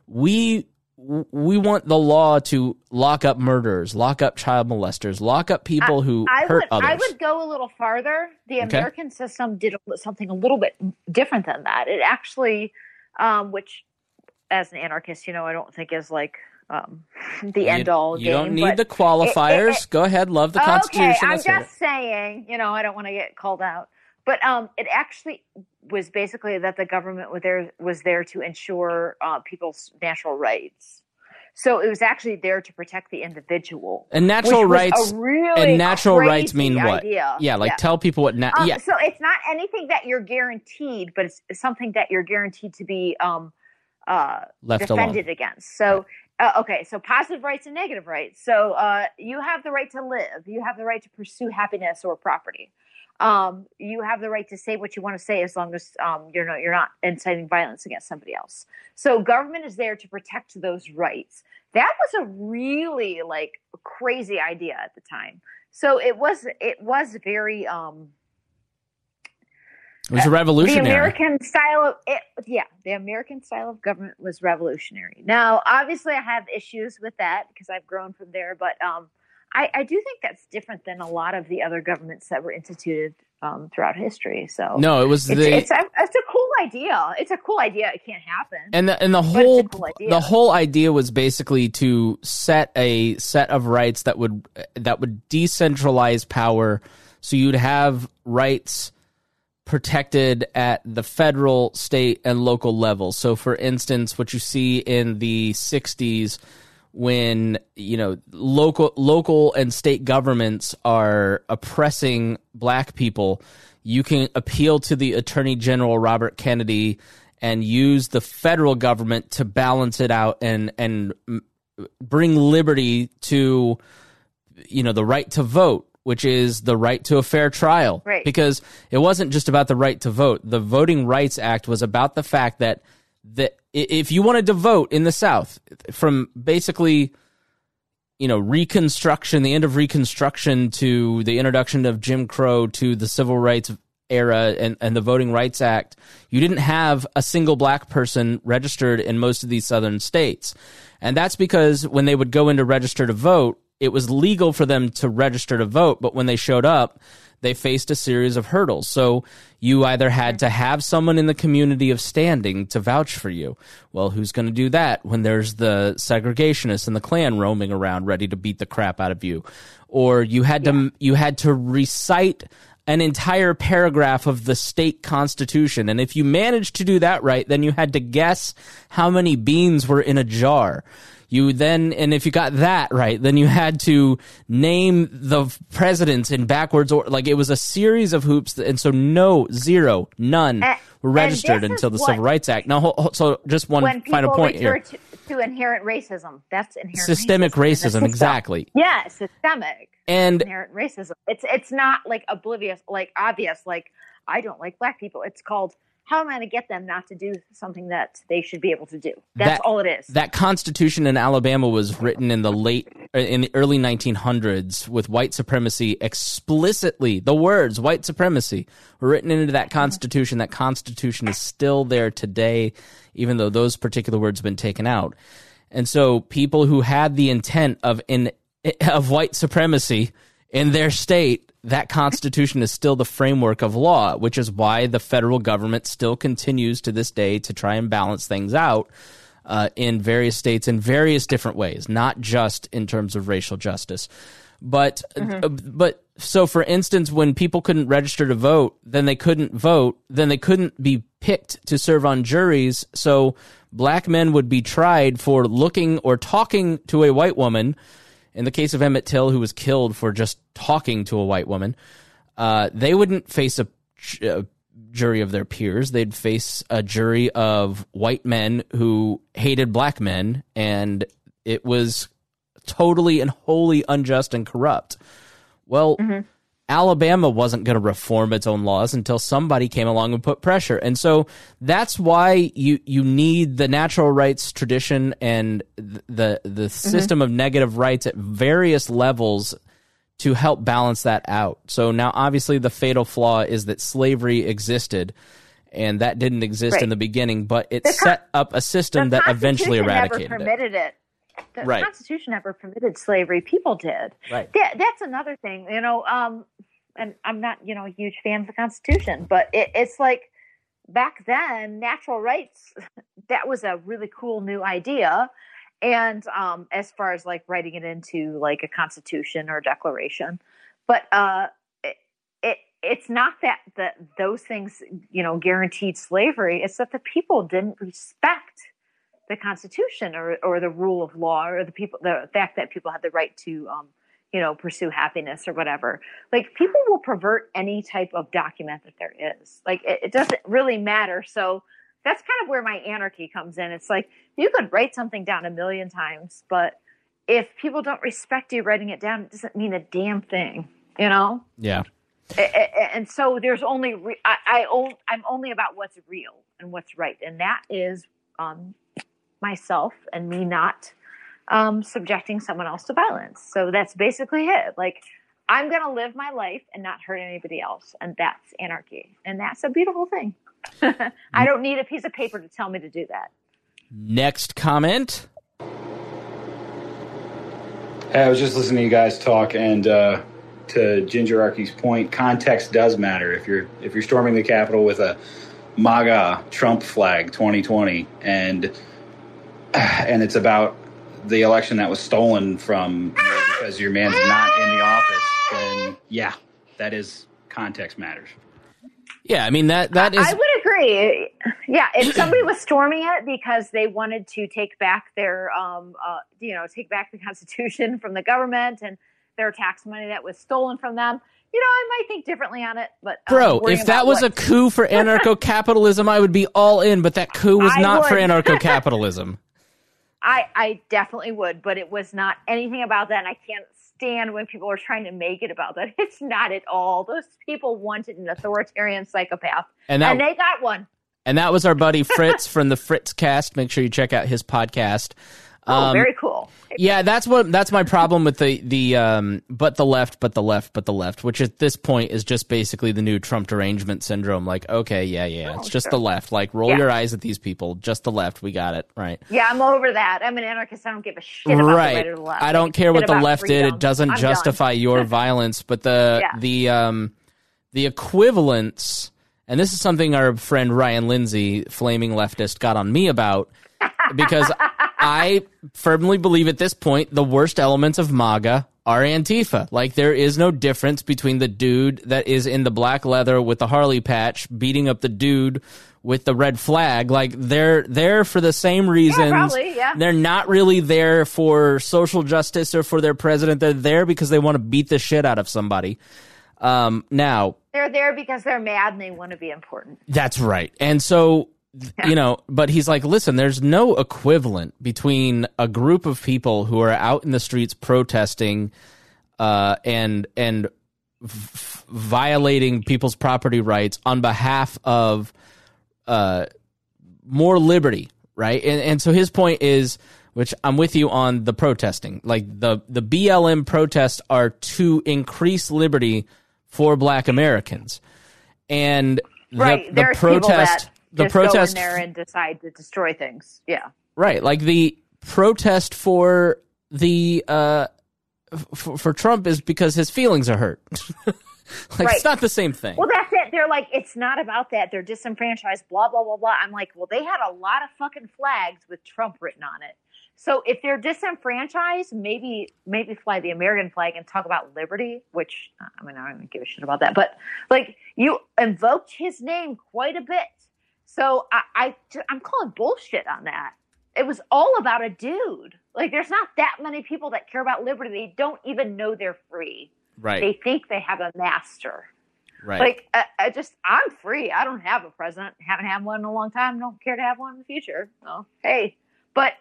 we we want the law to lock up murderers, lock up child molesters, lock up people who I, hurt would, others. I would go a little farther. The American okay. system did something a little bit different than that. It actually, um, which as an anarchist, you know, I don't think is like um, the you, end all. You don't need the qualifiers. It, it, go ahead, love the Constitution. Okay, I'm just saying. You know, I don't want to get called out. But um, it actually was basically that the government was there was there to ensure uh, people's natural rights. So it was actually there to protect the individual. And natural rights really and natural rights mean what? Idea. Yeah, like yeah. tell people what. Na- um, yeah. So it's not anything that you're guaranteed, but it's something that you're guaranteed to be um, uh, Left defended alone. against. So. Uh, okay, so positive rights and negative rights. So uh, you have the right to live. You have the right to pursue happiness or property um, you have the right to say what you want to say as long as um, you're not you're not inciting violence against somebody else. So government is there to protect those rights. That was a really like crazy idea at the time. So it was it was very um, it was a revolutionary. The American style of it, yeah, the American style of government was revolutionary. Now, obviously, I have issues with that because I've grown from there, but um, I, I, do think that's different than a lot of the other governments that were instituted um, throughout history. So no, it was it's, the it's a, it's a cool idea. It's a cool idea. It can't happen. And the and the whole cool the whole idea was basically to set a set of rights that would that would decentralize power, so you'd have rights protected at the federal, state, and local level. So, for instance, what you see in the '60s when you know local local and state governments are oppressing black people you can appeal to the attorney general robert kennedy and use the federal government to balance it out and and bring liberty to you know the right to vote which is the right to a fair trial. Right. because it wasn't just about the right to vote. The voting rights act was about the fact that that if you wanted to vote in the south from basically you know reconstruction the end of reconstruction to the introduction of jim crow to the civil rights era and, and the voting rights act you didn't have a single black person registered in most of these southern states. And that's because when they would go in to register to vote it was legal for them to register to vote but when they showed up they faced a series of hurdles. So you either had to have someone in the community of standing to vouch for you. Well, who's going to do that when there's the segregationists and the Klan roaming around ready to beat the crap out of you? Or you had to you had to recite an entire paragraph of the state constitution. And if you managed to do that right, then you had to guess how many beans were in a jar. You then, and if you got that right, then you had to name the presidents in backwards or like it was a series of hoops. And so no, zero, none were registered until the Civil Rights Act. Now, ho- ho- so just one final point here. to, to inherent racism, that's inherent Systemic racism racism, exactly. Yeah, systemic And inherent racism. It's it's not like oblivious, like obvious, like I don't like black people. It's called how am I going to get them not to do something that they should be able to do? That's That- all it is. that constitution in Alabama was written in the late in the early 1900s with white supremacy explicitly the words white supremacy were written into that mm-hmm. constitution that constitution is still there today even though those particular words have been taken out and so people who had the intent of in of white supremacy in their state that constitution is still the framework of law which is why the federal government still continues to this day to try and balance things out uh, in various states in various different ways, not just in terms of racial justice. But uh, but so for instance, when people couldn't register to vote, then they couldn't vote, then they couldn't be picked to serve on juries. So black men would be tried for looking or talking to a white woman. In the case of Emmett Till, who was killed for just talking to a white woman, uh, they wouldn't face a, a jury of their peers. They'd face a jury of white men who hated black men, and it was totally and wholly unjust and corrupt. Well, Alabama wasn't going to reform its own laws until somebody came along and put pressure. And so that's why you you need the natural rights tradition and th- the the system of negative rights at various levels to help balance that out. So now obviously the fatal flaw is that slavery existed and that didn't exist in the beginning, but it The set up a system that eventually eradicated never it. it. The Right. Constitution never permitted slavery. People did. Right. That, that's another thing, you know. Um, and I'm not, you know, a huge fan of the Constitution, but it, it's like back then, natural rights. That was a really cool new idea. And um, as far as like writing it into like a constitution or declaration, but uh, it, it it's not that that those things you know guaranteed slavery. It's that the people didn't respect the Constitution or or the rule of law or the people the fact that people had the right to um, you know pursue happiness or whatever. Like people will pervert any type of document that there is. Like it, it doesn't really matter. So that's kind of where my anarchy comes in. It's like you could write something down a million times, but if people don't respect you writing it down, it doesn't mean a damn thing. You know. Yeah. And so there's only re- I, I I'm only about what's real and what's right, and that is um, myself and me not um, subjecting someone else to violence. So that's basically it. Like I'm gonna live my life and not hurt anybody else, and that's anarchy, and that's a beautiful thing. I don't need a piece of paper to tell me to do that. Next comment. Hey, I was just listening to you guys talk, and uh, to Ginger Arky's point, context does matter. If you're if you're storming the Capitol with a MAGA Trump flag 2020, and and it's about the election that was stolen from you know, because your man's not in the office, then yeah, that is context matters. Yeah, I mean that that is I would agree. Yeah, if somebody was storming it because they wanted to take back their, um, uh, you know, take back the Constitution from the government and their tax money that was stolen from them, you know, I might think differently on it. But um, Bro, if that was what- a coup for anarcho capitalism, I would be all in, but that coup was I not for anarcho capitalism. I, I definitely would, but it was not anything about that. And I can't stand when people are trying to make it about that. It's not at all. Those people wanted an authoritarian psychopath, And that and they got one. and that was our buddy Fritz from the Fritz cast. Make sure you check out his podcast. Oh, Um, very cool. Yeah, that's what that's my problem with the the um but the left, but the left, but the left, which at this point is just basically the new Trump derangement syndrome. Like, okay, yeah, yeah, it's just the left. Like, roll Yeah. your eyes at these people. Just the left. We got it right. Yeah, I'm over that. I'm an anarchist. I don't give a shit about the right the left. I don't a care what the left did. It doesn't I'm done. justify your violence, but the Yeah. the um the equivalence, and this is something our friend Ryan Lindsay, flaming leftist, got on me about because I firmly believe at this point the worst elements of MAGA are Antifa. Like there is no difference between the dude that is in the black leather with the Harley patch beating up the dude with the red flag. Like they're there for the same reasons. probably, yeah. They're not really there for social justice or for their president. They're there because they want to beat the shit out of somebody. Um, now They're there because they're mad and they want to be important. that's right. And so, you know, but he's like, listen, there's no equivalent between a group of people who are out in the streets protesting uh, and and violating people's property rights on behalf of uh, more liberty, right? And and so his point is, which I'm with you on the protesting, like the the BLM protests are to increase liberty for Black Americans, and the, Right. the There's protest, the just protest, go in there and decide to destroy things. Yeah. right? Like the protest for the uh for, for Trump is because his feelings are hurt. like Right. it's not the same thing. Well, that's it. They're like, it's not about that. They're disenfranchised, blah, blah, blah, blah. I'm like, well, they had a lot of fucking flags with Trump written on it. So if they're disenfranchised, maybe maybe fly the American flag and talk about liberty, which I mean I don't even give a shit about that. But like you invoked his name quite a bit. So I, I I'm calling bullshit on that. It was all about a dude. Like there's not that many people that care about liberty. They don't even know they're free. right, They think they have a master. right. Like I, I just, I'm free. I don't have a president. Haven't had one in a long time. Don't care to have one in the future. So hey, but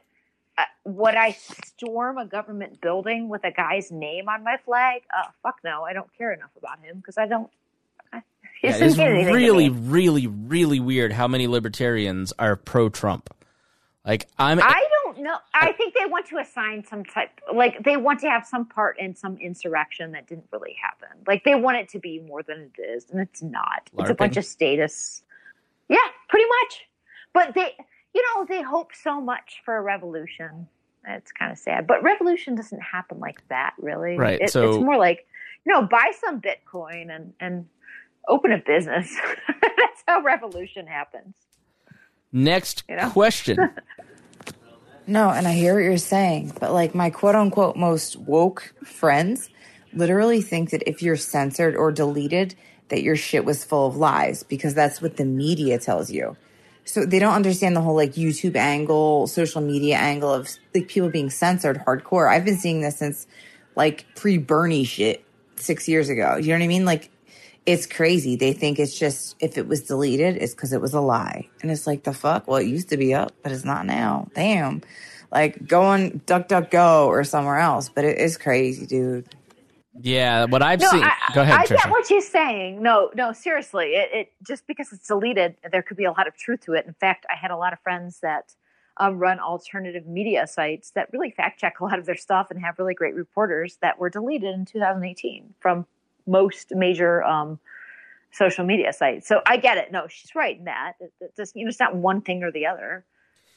uh, would I storm a government building with a guy's name on my flag? Uh, fuck no. I don't care enough about him because I don't. Yeah, it's mean anything to really, really, really weird how many libertarians are pro Trump. Like I'm I don't know. I think they want to assign some type, like they want to have some part in some insurrection that didn't really happen. Like they want it to be more than it is, and it's not. It's a bunch of status. Yeah, pretty much. But they, you know, they hope so much for a revolution. It's kind of sad, but revolution doesn't happen like that, really. Right, It, so- it's more like, you know, buy some Bitcoin and and open a business. That's how revolution happens. next You know? question. No, and I hear what you're saying, but like my quote unquote most woke friends literally think that if you're censored or deleted, that your shit was full of lies because that's what the media tells you. So they don't understand the whole like YouTube angle, social media angle of like people being censored hardcore. I've been seeing this since like pre Bernie shit six years ago. You know what I mean? Like it's crazy. They think it's just if it was deleted, it's because it was a lie. And it's like the fuck? Well, it used to be up, but it's not now. Damn. Like go on DuckDuckGo or somewhere else. But it is crazy, dude. yeah, what I've No, seen. I, Go ahead, I Trisha. get what she's saying. No, no, seriously. It, it just because it's deleted, there could be a lot of truth to it. In fact, I had a lot of friends that um, run alternative media sites that really fact check a lot of their stuff and have really great reporters that were deleted in 2018 from most major um, social media sites. So I get it. No, she's right in that. It, it just, you know, it's not one thing or the other.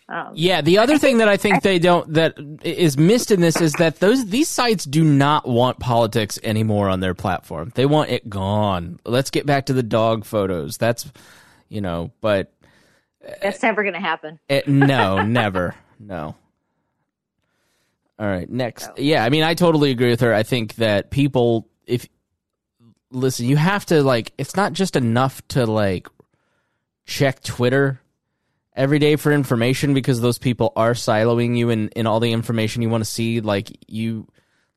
Um, Yeah, the other thing that I think they don't that is missed in this is that those these sites do not want politics anymore on their platform. They want it gone. Let's get back to the dog photos. That's you know, but That's never going to happen. it, no, never. No. All right, next. Yeah, I mean I totally agree with her. I think that people if listen, you have to like. It's not just enough to like check Twitter every day for information because those people are siloing you in in all the information you want to see. Like you,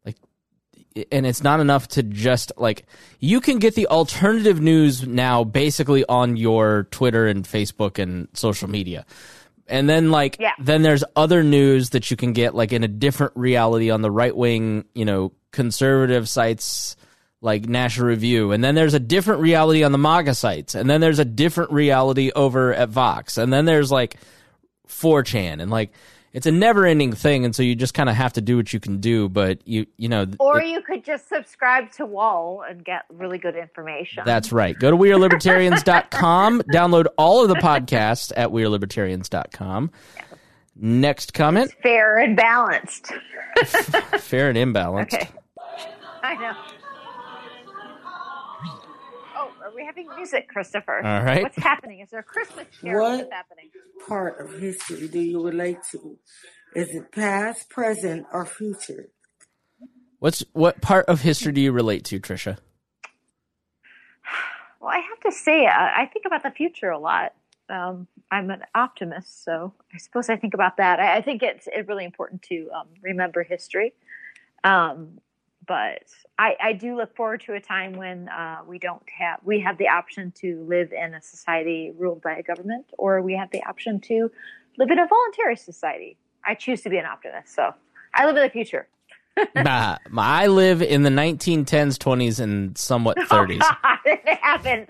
like, and it's not enough to just like you can get the alternative news now basically on your Twitter and Facebook and social media. And then like Yeah. then there's other news that you can get like in a different reality on the right wing, you know, conservative sites like National Review. And then there's a different reality on the MAGA sites. And then there's a different reality over at Vox. And then there's like 4chan and like it's a never ending thing and so you just kind of have to do what you can do but you you know Or it- you could just subscribe to Wall and get really good information. that's right go to wearelibertarians.com download all of the podcasts at wearelibertarians.com next comment fair and balanced. fair and imbalanced Okay. I know. Are having music, Christopher? All right. What's happening? Is there a Christmas carol? What? What's happening? part of history do you relate to? Is it past, present, or future? what's what part of history do you relate to trisha Well, I have to say, I, I think about the future a lot. Um, I'm an optimist, so I suppose I think about that. I, I think it's it's really important to um, remember history. Um, but I, I do look forward to a time when uh, we don't have we have the option to live in a society ruled by a government, or we have the option to live in a voluntary society. I choose to be an optimist, so I live in the future. nah, I live in the 1910s 20s and somewhat 30s Oh, God, it happened.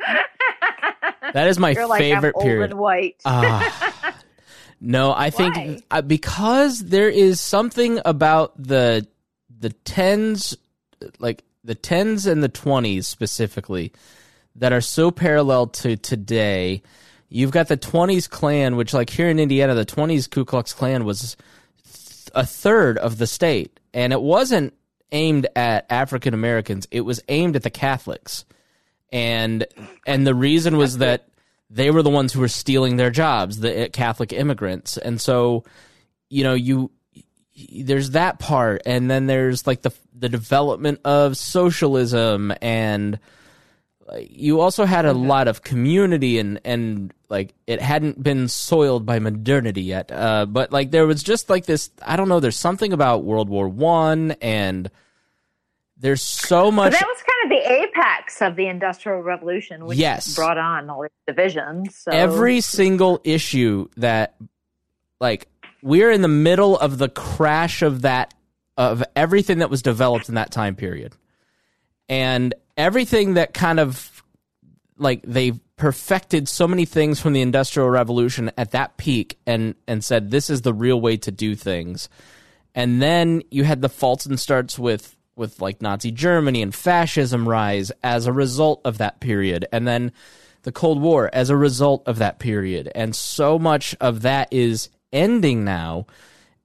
that is my You're like favorite I'm period white. Ah. no, I think Why? uh, because there is something about the the tens, like the tens and the twenties specifically, that are so parallel to today. You've got the twenties Klan, which, like here in Indiana, the twenties Ku Klux Klan was th- a third of the state, and it wasn't aimed at African Americans; it was aimed at the Catholics. And and the reason was that they were the ones who were stealing their jobs, the uh, Catholic immigrants, and so you know you there's that part, and then there's like the the development of socialism, and you also had a lot of community and and like it hadn't been soiled by modernity yet, uh, but like there was just like this I don't know, there's something about World War One and. There's so But much that was kind of the apex of the Industrial Revolution, which Yes. brought on all these divisions. So. every single issue that like we're in the middle of the crash of that of everything that was developed in that time period. And everything that kind of like they perfected so many things from the industrial revolution at that peak and and said this is the real way to do things. And then you had the faults and starts with with like Nazi Germany and fascism rise as a result of that period and then the Cold War as a result of that period. And so much of that is ending now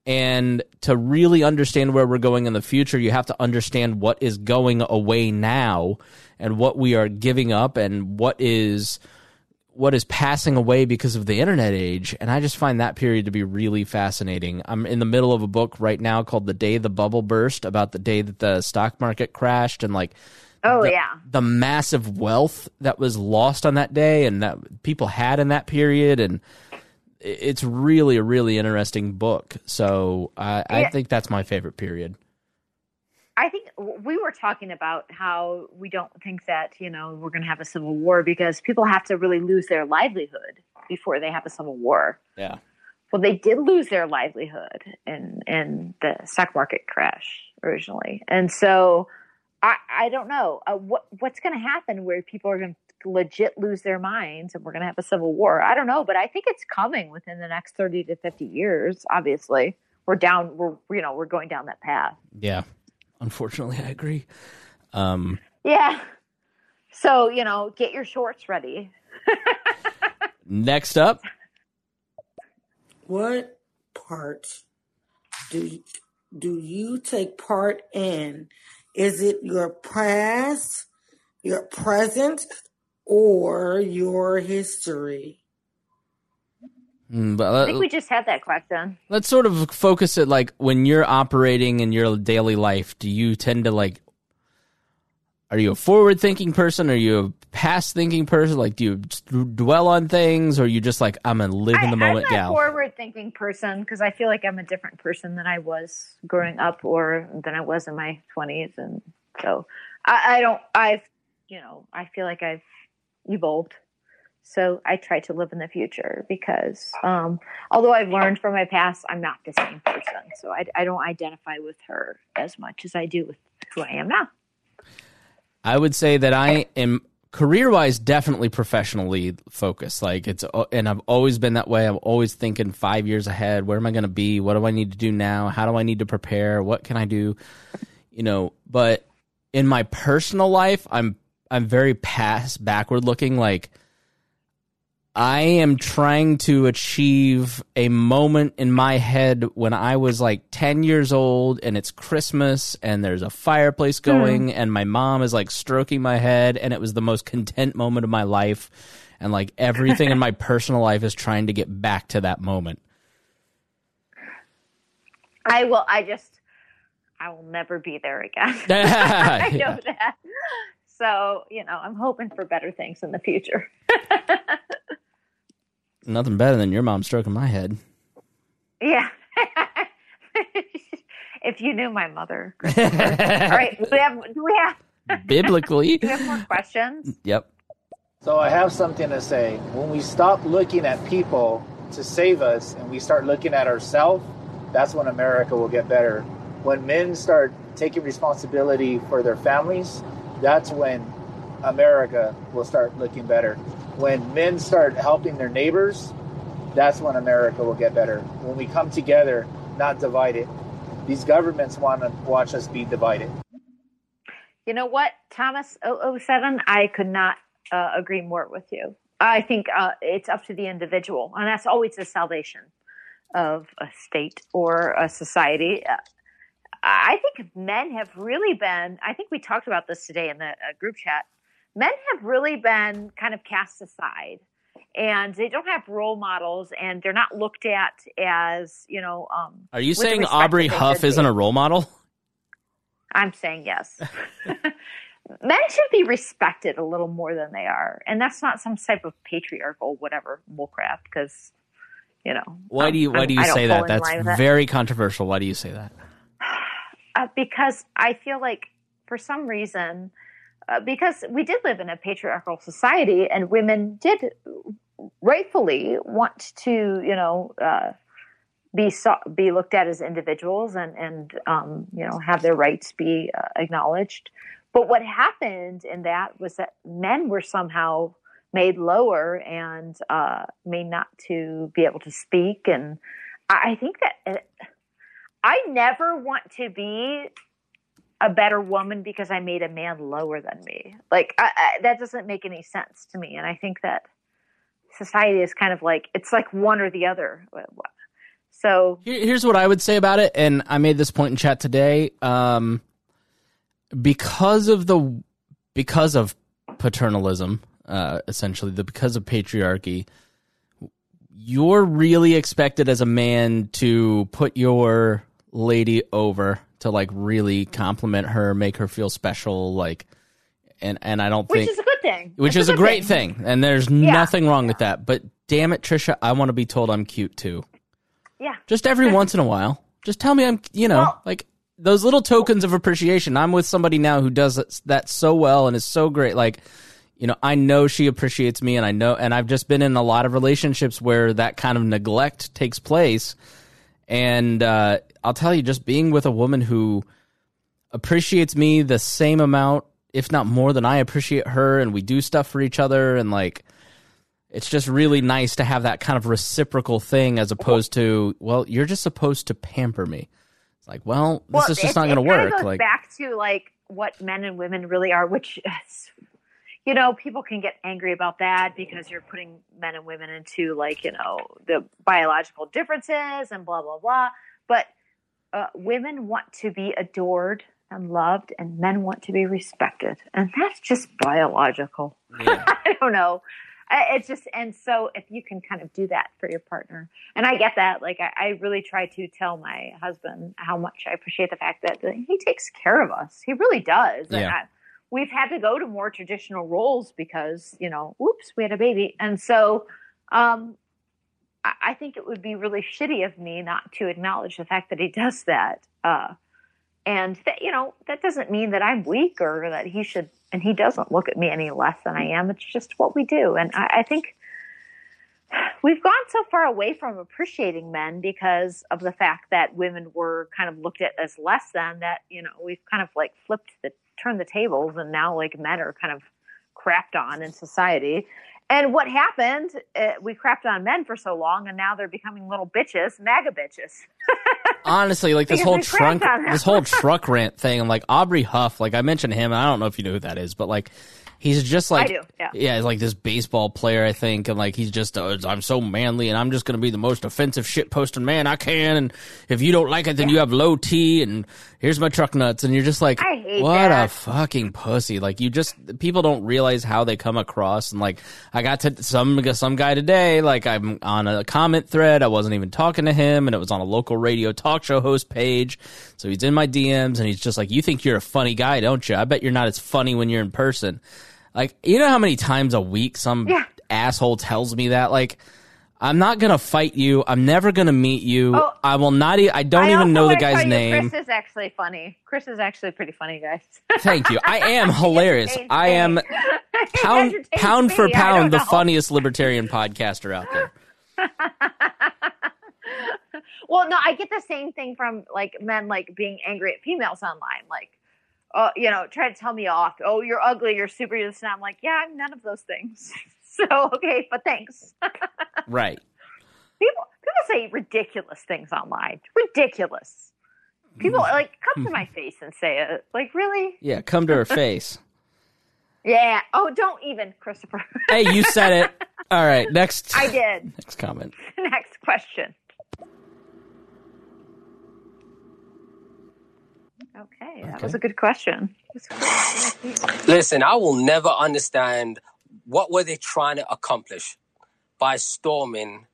and to really understand where we're going in the future you have to understand what is going away now and what we are giving up and what is what is passing away because of the internet age. And i just find that period to be really fascinating. I'm in the middle of a book right now called the day the bubble burst about the day that the stock market crashed and like oh the, yeah, the massive wealth that was lost on that day and that people had in that period. And it's really a really interesting book. So i, I Yeah. think that's my favorite period. I think we were talking about how we don't think that you know we're going to have a civil war because people have to really lose their livelihood before they have a civil war. yeah. Well, they did lose their livelihood in in the stock market crash originally, and so I I don't know. Uh, what what's going to happen where people are going to legit lose their minds and we're going to have a civil war. I don't know, but I think it's coming within the next thirty to fifty years. Obviously, we're down. We're you know we're going down that path. yeah unfortunately i agree um Yeah. So you know, get your shorts ready. next up What part do do you take part in? Is it your past, your present, or your history? Mm, but I think we just had that question. let's sort of focus it like when you're operating in your daily life do you tend to like are you a forward thinking person? Are you a past thinking person? Like, do you dwell on things, or are you just like I'm a live in the moment I'm a gal? forward thinking person because I feel like I'm a different person than I was growing up or than I was in my 20s. And so I, I don't, I've, you know, I feel like I've evolved. So I try to live in the future because um, although I've learned from my past, I'm not the same person. So I, I don't identify with her as much as I do with who I am now. I would say that I am career wise definitely professionally focused. Like it's and I've always been that way. I'm always thinking 5 years ahead. Where am I going to be? What do I need to do now? How do I need to prepare? What can I do? You know, but in my personal life, I'm I'm very past backward looking like I am trying to achieve a moment in my head when I was like 10 years old and it's Christmas and there's a fireplace going mm. and my mom is like stroking my head and it was the most content moment of my life. And like everything in my personal life is trying to get back to that moment. I will, I just, I will never be there again. I know that. So, you know, I'm hoping for better things in the future. Nothing better than your mom stroking my head. Yeah. if you knew my mother. All right. Do we have, do we have biblically? do we have more questions? Yep. So I have something to say. When we stop looking at people to save us and we start looking at ourselves, that's when America will get better. When men start taking responsibility for their families, that's when America will start looking better. When men start helping their neighbors, that's when America will get better. When we come together, not divided. These governments want to watch us be divided. You know what, Thomas 007, I could not uh, agree more with you. I think uh, it's up to the individual, and that's always the salvation of a state or a society. I think men have really been, I think we talked about this today in the uh, group chat. Men have really been kind of cast aside and they don't have role models and they're not looked at as you know um, are you saying aubrey huff isn't a role model? I'm saying yes. Men should be respected a little more than they are and that's not some type of patriarchal whatever bullcrap because you know why do you why do you say that? that's very controversial. Why do you say that uh, because i feel like for some reason uh, because we did live in a patriarchal society and women did rightfully want to, you know, uh, be so, be looked at as individuals and and um, you know have their rights be uh, acknowledged. But what happened in that was that men were somehow made lower and uh, made not to be able to speak. And I think that it, I never want to be a better woman because I made a man lower than me. Like I, I, that doesn't make any sense to me. And I think that society is kind of like it's like one or the other. So here's what I would say about it, and I made this point in chat today. Um, because of the because of paternalism, uh, essentially the because of patriarchy, you're really expected as a man to put your lady over to like really compliment her, make her feel special, like and and I don't which think which is a good thing. Which is a, great thing. thing. and there's yeah. nothing wrong with that. But damn it, Trisha, I want to be told I'm cute too. Yeah. Just every once in a while. Just tell me I'm, you know, well, like those little tokens of appreciation. I'm with somebody now who does that so well and is so great. Like, you know, I know she appreciates me, and I know, and I've just been in a lot of relationships where that kind of neglect takes place. And uh, I'll tell you, just being with a woman who appreciates me the same amount, if not more than I appreciate her, and we do stuff for each other, and like, it's just really nice to have that kind of reciprocal thing as opposed to, well, you're just supposed to pamper me. It's like, well, this well, is just it, not going to work. like back to like what men and women really are, which is, you know, people can get angry about that because you're putting men and women into like, you know, the biological differences and blah blah blah. But uh, women want to be adored and loved, and men want to be respected, and that's just biological. Yeah. I don't know. It's just, and so if you can kind of do that for your partner, and I get that, like I, I really try to tell my husband how much I appreciate the fact that he takes care of us. He really does. Yeah. We've had to go to more traditional roles because you know, oops we had a baby, and so um, I, I think it would be really shitty of me not to acknowledge the fact that he does that. Uh, and that you know that doesn't mean that I'm weak or that he should. And he doesn't look at me any less than I am. It's just what we do, and I, I think we've gone so far away from appreciating men because of the fact that women were kind of looked at as less than that you know we've kind of like flipped the turned the tables and now like men are kind of crapped on in society and what happened uh, we crapped on men for so long and now they're becoming little bitches maga bitches Honestly, like this whole trunk, cracked on him. this whole truck rant thing. I'm like Aubrey Huff. Like I mentioned him. I don't know if you know who that is, but like he's just like do, yeah. he's like this baseball player, I think, and like he's just uh, I'm so manly, and I'm just gonna be the most offensive shit posting man I can, and if you don't like it, then you have low T, and here's my truck nuts, and you're just like, what that. a fucking pussy. Like you just people don't realize how they come across, and like I got to some some guy today, like I'm on a comment thread, I wasn't even talking to him, and it was on a local radio talk show host page, so he's in my DMs, and he's just like, you think you're a funny guy, don't you? I bet you're not as funny when you're in person. Like, you know how many times a week some Yeah. asshole tells me that? Like, I'm not gonna fight you. I'm never gonna meet you. Oh. I will not. E- I don't I even know the guy's name. chris is actually funny chris is actually pretty funny guys Thank you. I am hilarious. I am pound pound for pound the funniest libertarian podcaster out there. well, no, I get the same thing from like men like being angry at females online, like, uh, you know, try to tell me off. Oh, you're ugly. You're super. This and I'm like, yeah, I'm none of those things. so okay, but thanks. Right. people people say ridiculous things online. Ridiculous. People like come to my face and say it. Like really? Yeah. Come to her face. Yeah. Oh, don't even, Christopher. Hey, you said it. All right. Next. I did. Next comment. Next question. Okay, that was a good question. Listen, I will never understand what were they trying to accomplish by storming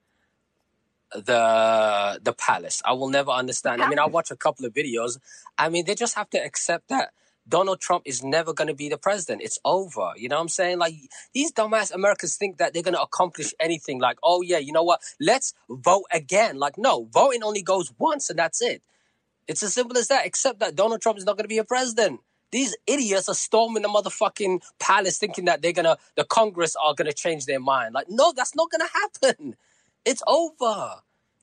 the the palace. I will never understand. I mean, I watch a couple of videos. I mean, they just have to accept that Donald Trump is never going to be the president. It's over. You know what I'm saying? Like these dumbass Americans think that they're going to accomplish anything. Like, oh yeah, you know what? Let's vote again. Like, no, voting only goes once and that's it. It's as simple as that, except that Donald Trump is not going to be a president. These idiots are storming the motherfucking palace thinking that they're going to, the Congress are going to change their mind. Like, no, that's not going to happen. It's over.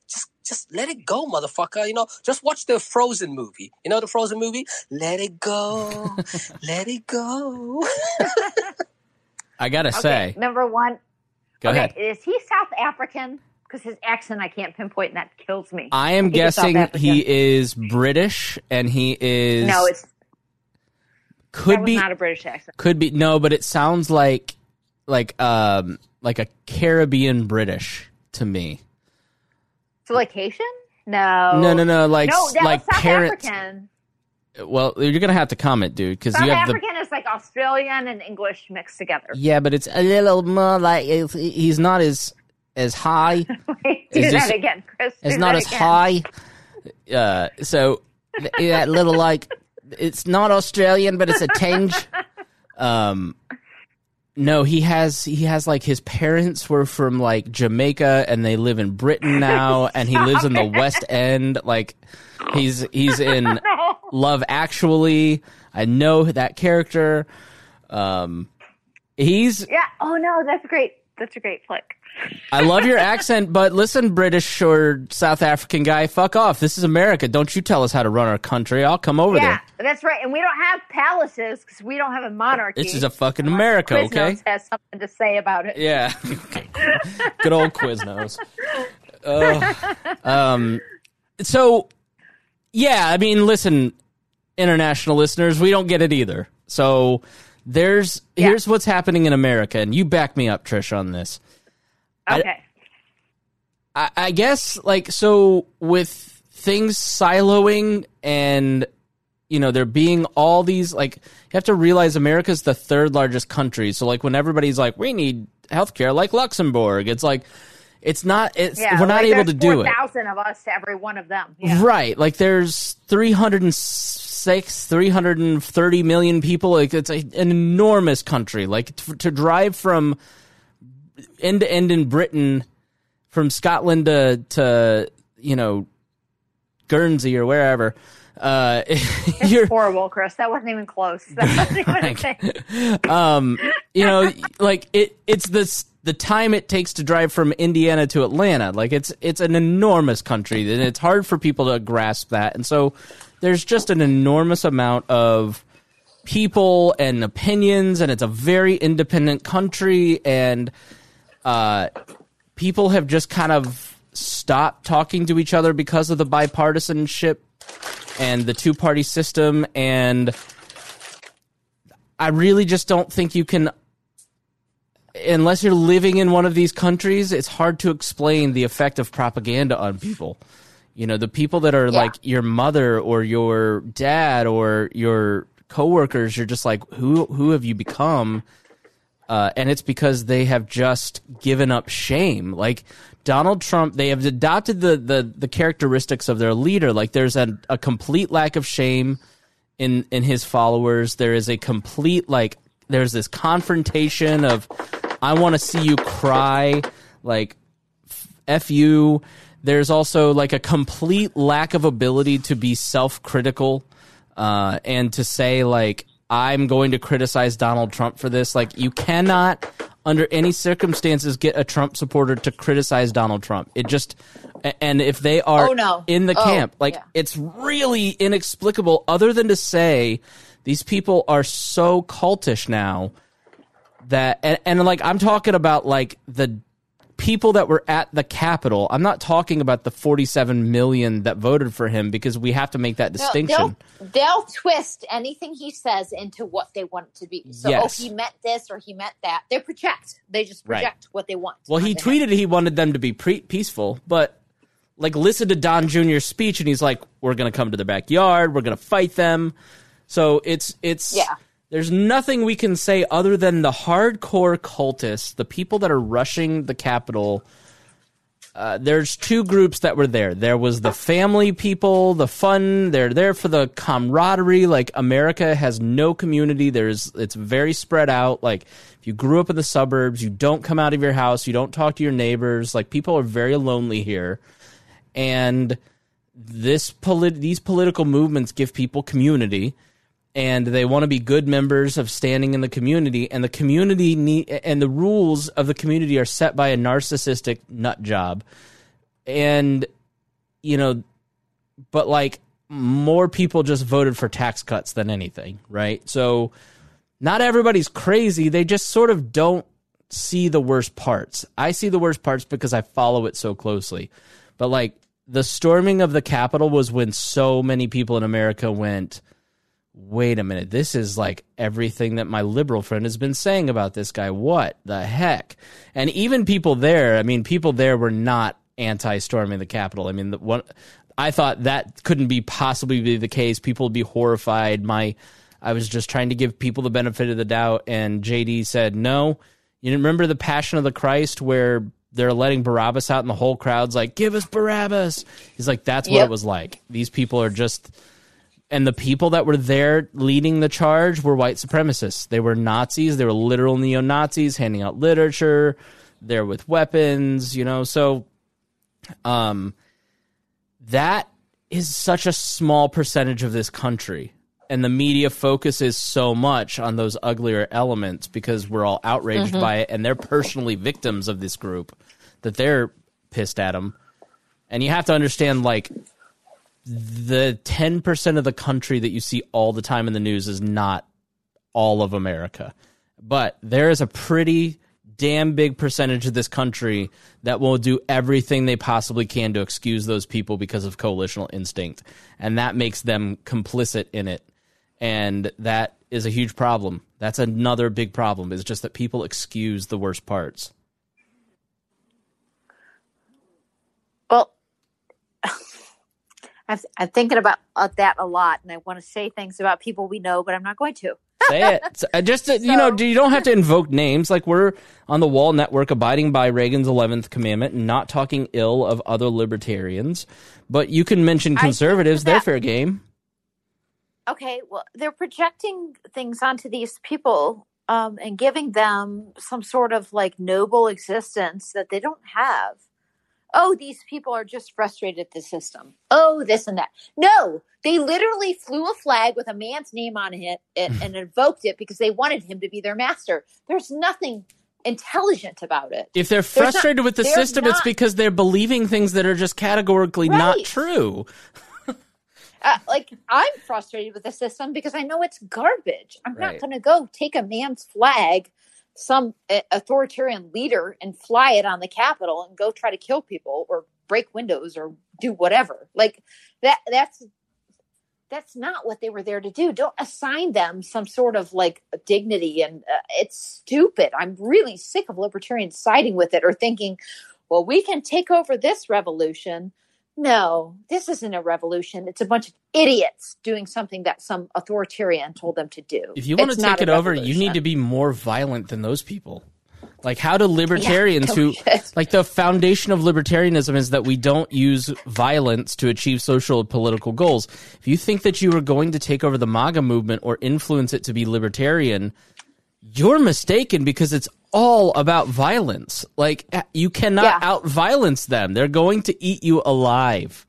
Just, just let it go, motherfucker. You know, just watch the Frozen movie. You know the Frozen movie? Let it go. let it go. I gotta Okay, say. number one. Go okay, ahead. is he South African? Because his accent I can't pinpoint, and that kills me. I am South guessing he is British, and he is No, it's could be not a British accent. could be no, but it sounds like like um like a Caribbean British to me. So like Haitian? No. No, no, no, like no, like South. African. Well, you're gonna have to comment, dude, because you have the African is like Australian and English mixed together. yeah, but it's a little more like he's not as as high. Wait, do that again, Chris. It's not as again. high. Uh, so th- that little like it's not Australian, but it's a tinge. Um, no, he has he has like his parents were from like Jamaica and they live in Britain now, and he lives in the West End. Like he's he's in No. Love Actually. I know that character. Um, he's Yeah. Oh no, that's great. That's a great flick. I love your accent, but listen, British or South African guy, fuck off. This is America. Don't you tell us how to run our country. I'll come over Yeah, there. that's right. And we don't have palaces because we don't have a monarchy. This is a fucking America, Quiznos okay? has something to say about it. Yeah. Good old Quiznos. Ugh. um, so, yeah, I mean, listen, international listeners, we don't get it either. So, there's Yeah. here's what's happening in America, and you back me up, Trish, on this. Okay. I, I guess like so with things siloing and you know there being all these like you have to realize America's the third largest country. So like when everybody's like we need healthcare like Luxembourg, it's like it's not it's yeah, we're not like able to do it. 4,000 of us to every one of them. Yeah. Right. Like there's six, 330 million people. Like it's a, an enormous country. Like to drive from end to end in Britain, from Scotland to, to you know, Guernsey or wherever. Uh, It's horrible, Chris. That wasn't even close. That wasn't even um, you know, like it, it's this the time it takes to drive from Indiana to Atlanta. Like it's it's an enormous country, and it's hard for people to grasp that. And so there's just an enormous amount of people and opinions, and it's a very independent country, and uh, people have just kind of stopped talking to each other because of the bipartisanship and the two party system and I really just don't think you can unless you're living in one of these countries, it's hard to explain the effect of propaganda on people. You know, the people that are Yeah. like your mother or your dad or your coworkers, you're just like, who who have you become? Uh, and it's because they have just given up shame. Like Donald Trump, they have adopted the the, the characteristics of their leader. Like there's a, a complete lack of shame in in his followers. There is a complete like there's this confrontation of I want to see you cry. Like f you. There's also like a complete lack of ability to be self critical uh, and to say like I'm going to criticize Donald Trump for this. Like you cannot under any circumstances get a Trump supporter to criticize Donald Trump. It just and if they are Oh, no. in the Oh, camp, like yeah. it's really inexplicable other than to say these people are so cultish now that and, and like I'm talking about like the people that were at the Capitol. I'm not talking about the 47 million that voted for him because we have to make that distinction. They'll, they'll twist anything he says into what they want it to be. So, oh, Yes. oh, he meant this or he meant that. They project. They just Right. project what they want. Well, he tweeted he wanted them to be pre- peaceful, but like listen to Don Jr.'s speech, and he's like, "We're going to come to their backyard. We're going to fight them." So it's it's Yeah. There's nothing we can say other than the hardcore cultists, the people that are rushing the Capitol. Uh, there's two groups that were there. There was the family people, the fun. They're there for the camaraderie. Like America has no community. There's it's very spread out. Like if you grew up in the suburbs, you don't come out of your house, you don't talk to your neighbors. Like people are very lonely here, and this polit- these political movements give people community and they want to be good members of standing in the community and the community need, and the rules of the community are set by a narcissistic nut job. And you know but like more people just voted for tax cuts than anything right? So not everybody's crazy. They just sort of don't see the worst parts. I see the worst parts because i follow it so closely. But like the storming of the capitol was when so many people in america went wait a minute, this is like everything that my liberal friend has been saying about this guy. What the heck? And even people there, I mean, people there were not anti storming the Capitol. I mean, the one, I thought that couldn't be possibly be the case. People would be horrified. My, I was just trying to give people the benefit of the doubt, and JD said, no. You remember the Passion of the Christ where they're letting Barabbas out, and the whole crowd's like, give us Barabbas. He's like, that's what Yep. it was like. These people are just and the people that were there leading the charge were white supremacists. They were Nazis. They were literal neo Nazis handing out literature. They're with weapons, you know. So, um, that is such a small percentage of this country, and the media focuses so much on those uglier elements because we're all outraged by it, and they're personally victims of this group that they're pissed at them. And you have to understand, like, the 10% of the country that you see all the time in the news is not all of America. But there is a pretty damn big percentage of this country that will do everything they possibly can to excuse those people because of coalitional instinct. And that makes them complicit in it. And that is a huge problem. That's another big problem, is just that people excuse the worst parts. Well, I've, I'm thinking about uh, that a lot, and I want to say things about people we know, but I'm not going to. Say it. S- uh, Just to, you know, you don't have to invoke names. Like we're on the Wall Network, abiding by Reagan's eleventh commandment, and not talking ill of other libertarians. But you can mention conservatives; they're fair game. okay, well, they're projecting things onto these people um, and giving them some sort of like noble existence that they don't have. Oh, these people are just frustrated at the system. Oh, this and that. No, they literally flew a flag with a man's name on it and, and invoked it because they wanted him to be their master. There's nothing intelligent about it. If they're There's not- frustrated with the system, it's because they're believing things that are just categorically not true. uh, like I'm frustrated with the system because I know it's garbage. I'm Right. not going to go take a man's flag, some authoritarian leader, and fly it on the Capitol and go try to kill people or break windows or do whatever. Like that. That's that's not what they were there to do. Don't assign them some sort of like dignity, and uh, it's stupid. I'm really sick of libertarians siding with it or thinking, well, we can take over this revolution. No, this isn't a revolution. It's a bunch of idiots doing something that some authoritarian told them to do. If you want It's to take it over, you need to be more violent than those people. Like, how do libertarians no who, like, the foundation of libertarianism is that we don't use violence to achieve social and political goals. If you think that you are going to take over the MAGA movement or influence it to be libertarian, you're mistaken because it's all about violence. Like, uh, you cannot Yeah. out violence them. They're going to eat you alive.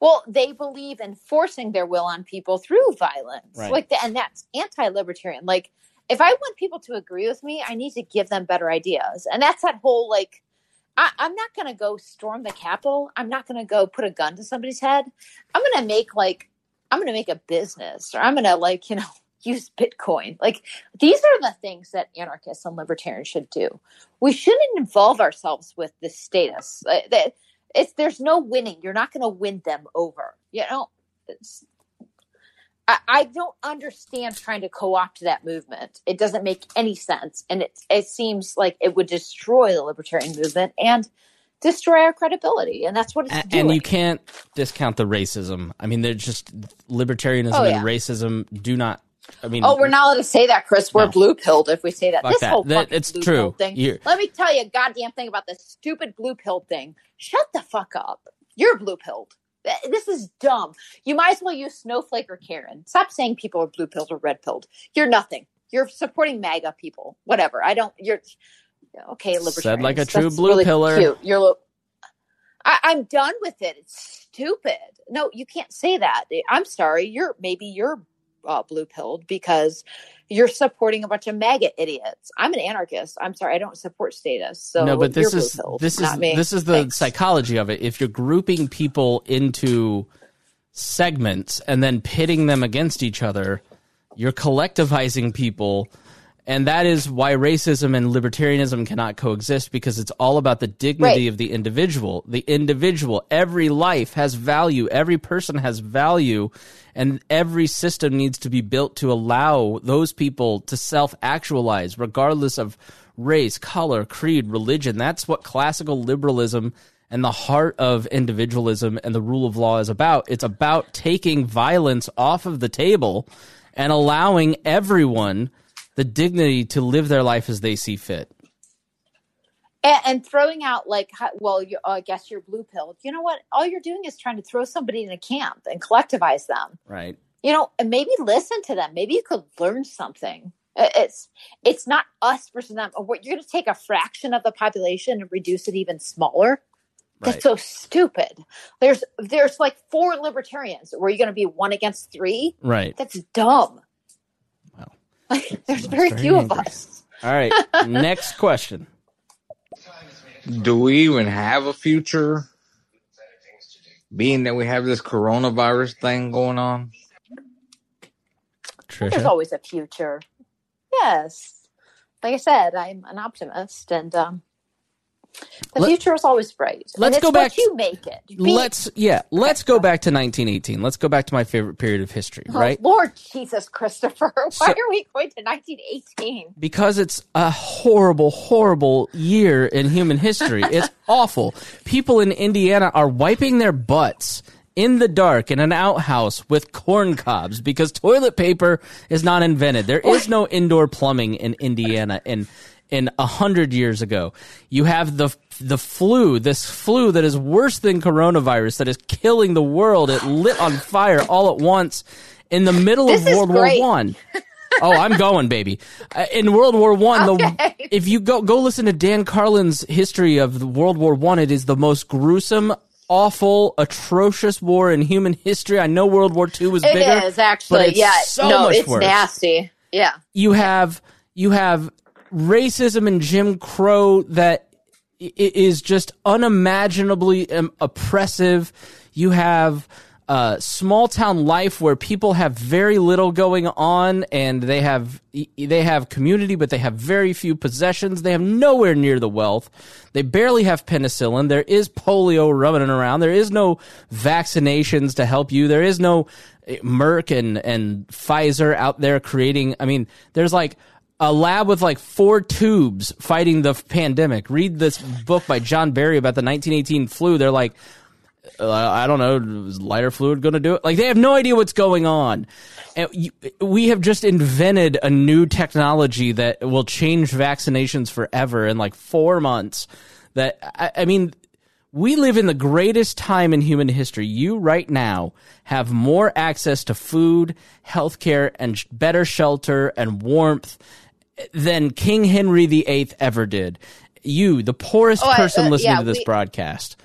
Well, they believe in forcing their will on people through violence. Right. Like, and that's anti-libertarian. Like, if I want people to agree with me, I need to give them better ideas, and that's that whole like. I, I'm not going to go storm the Capitol. I'm not going to go put a gun to somebody's head. I'm going to make like I'm going to make a business, or I'm going to like you know use Bitcoin. Like these are the things that anarchists and libertarians should do. We shouldn't involve ourselves with the status. Uh, it's there's no winning. You're not going to win them over. You know, it's, I, I don't understand trying to co-opt that movement. It doesn't make any sense, and it it seems like it would destroy the libertarian movement and destroy our credibility. And that's what it's A- doing. and you can't discount the racism. I mean, they're just libertarianism Oh, and racism do not. I mean, Oh, we're not allowed to say that, Chris. We're No. blue pilled if we say that. Fuck this that. whole That- it's true. thing. You're- Let me tell you a goddamn thing about this stupid blue pilled thing. Shut the fuck up. You're blue pilled. This is dumb. You might as well use Snowflake or Karen. Stop saying people are blue pilled or red pilled. You're nothing. You're supporting MAGA people. Whatever. I don't. You're okay. Said like a true That's blue really pillar. Cute. You're. I, I'm done with it. It's stupid. No, you can't say that. I'm sorry. You're maybe you're uh, blue pilled because you're supporting a bunch of MAGA idiots. I'm an anarchist. I'm sorry. I don't support status. So no, but this is this is this is the Thanks. psychology of it. If you're grouping people into segments and then pitting them against each other, you're collectivizing people. And that is why racism and libertarianism cannot coexist because it's all about the dignity Right. of the individual. The individual, every life has value, every person has value, and every system needs to be built to allow those people to self actualize, regardless of race, color, creed, religion. That's what classical liberalism and the heart of individualism and the rule of law is about. It's about taking violence off of the table and allowing everyone the dignity to live their life as they see fit. and, and throwing out like, well, you, uh, I guess you're blue pilled. You know what? All you're doing is trying to throw somebody in a camp and collectivize them. Right. You know, and maybe listen to them. Maybe you could learn something. It's it's not us versus them. You're going to take a fraction of the population and reduce it even smaller. Right. That's so stupid. There's there's like four libertarians. Were you going to be one against three? Right. That's dumb. Wow. Like, there's very, very few angry. of us. All right. Next question. Do we even have a future? Being that we have this coronavirus thing going on? There's always a future. Yes. Like I said, I'm an optimist and um the Let- future is always bright. Let's go back you make it. Be- Let's yeah, let's go back to 1918. Let's go back to my favorite period of history, Oh, right? Lord Jesus, Christopher. Why So- are we going to 1918? because it's a horrible, horrible year in human history. It's awful. People in Indiana are wiping their butts in the dark in an outhouse with corn cobs because toilet paper is not invented. There is no indoor plumbing in Indiana. And in a hundred years ago. You have the the flu, this flu that is worse than coronavirus, that is killing the world. It lit on fire all at once in the middle This of World great. War One. oh, I'm going, baby. Uh, in World War One, Okay. the if you go go listen to Dan Carlin's history of World War One, it is the most gruesome, awful, atrocious war in human history. I know World War Two was It bigger, is actually, yeah. so no, much it's worse. nasty. Yeah. You have you have racism and Jim Crow that is just unimaginably um, oppressive. You have uh, small town life where people have very little going on, and they have they have community, but they have very few possessions. They have nowhere near the wealth. They barely have penicillin. There is polio running around. There is no vaccinations to help you. There is no eh, Merck and and Pfizer out there creating. I mean, there's like a lab with like four tubes fighting the pandemic. Read this book by John Barry about the 1918 flu. They're like, uh, I don't know, is lighter fluid going to do it? Like they have no idea what's going on. And we have just invented a new technology that will change vaccinations forever in like four months. That I, I mean, we live in the greatest time in human history. You right now have more access to food, healthcare, and better shelter and warmth than King Henry VIII ever did. You, the poorest Oh, person uh, listening yeah, to this we- broadcast.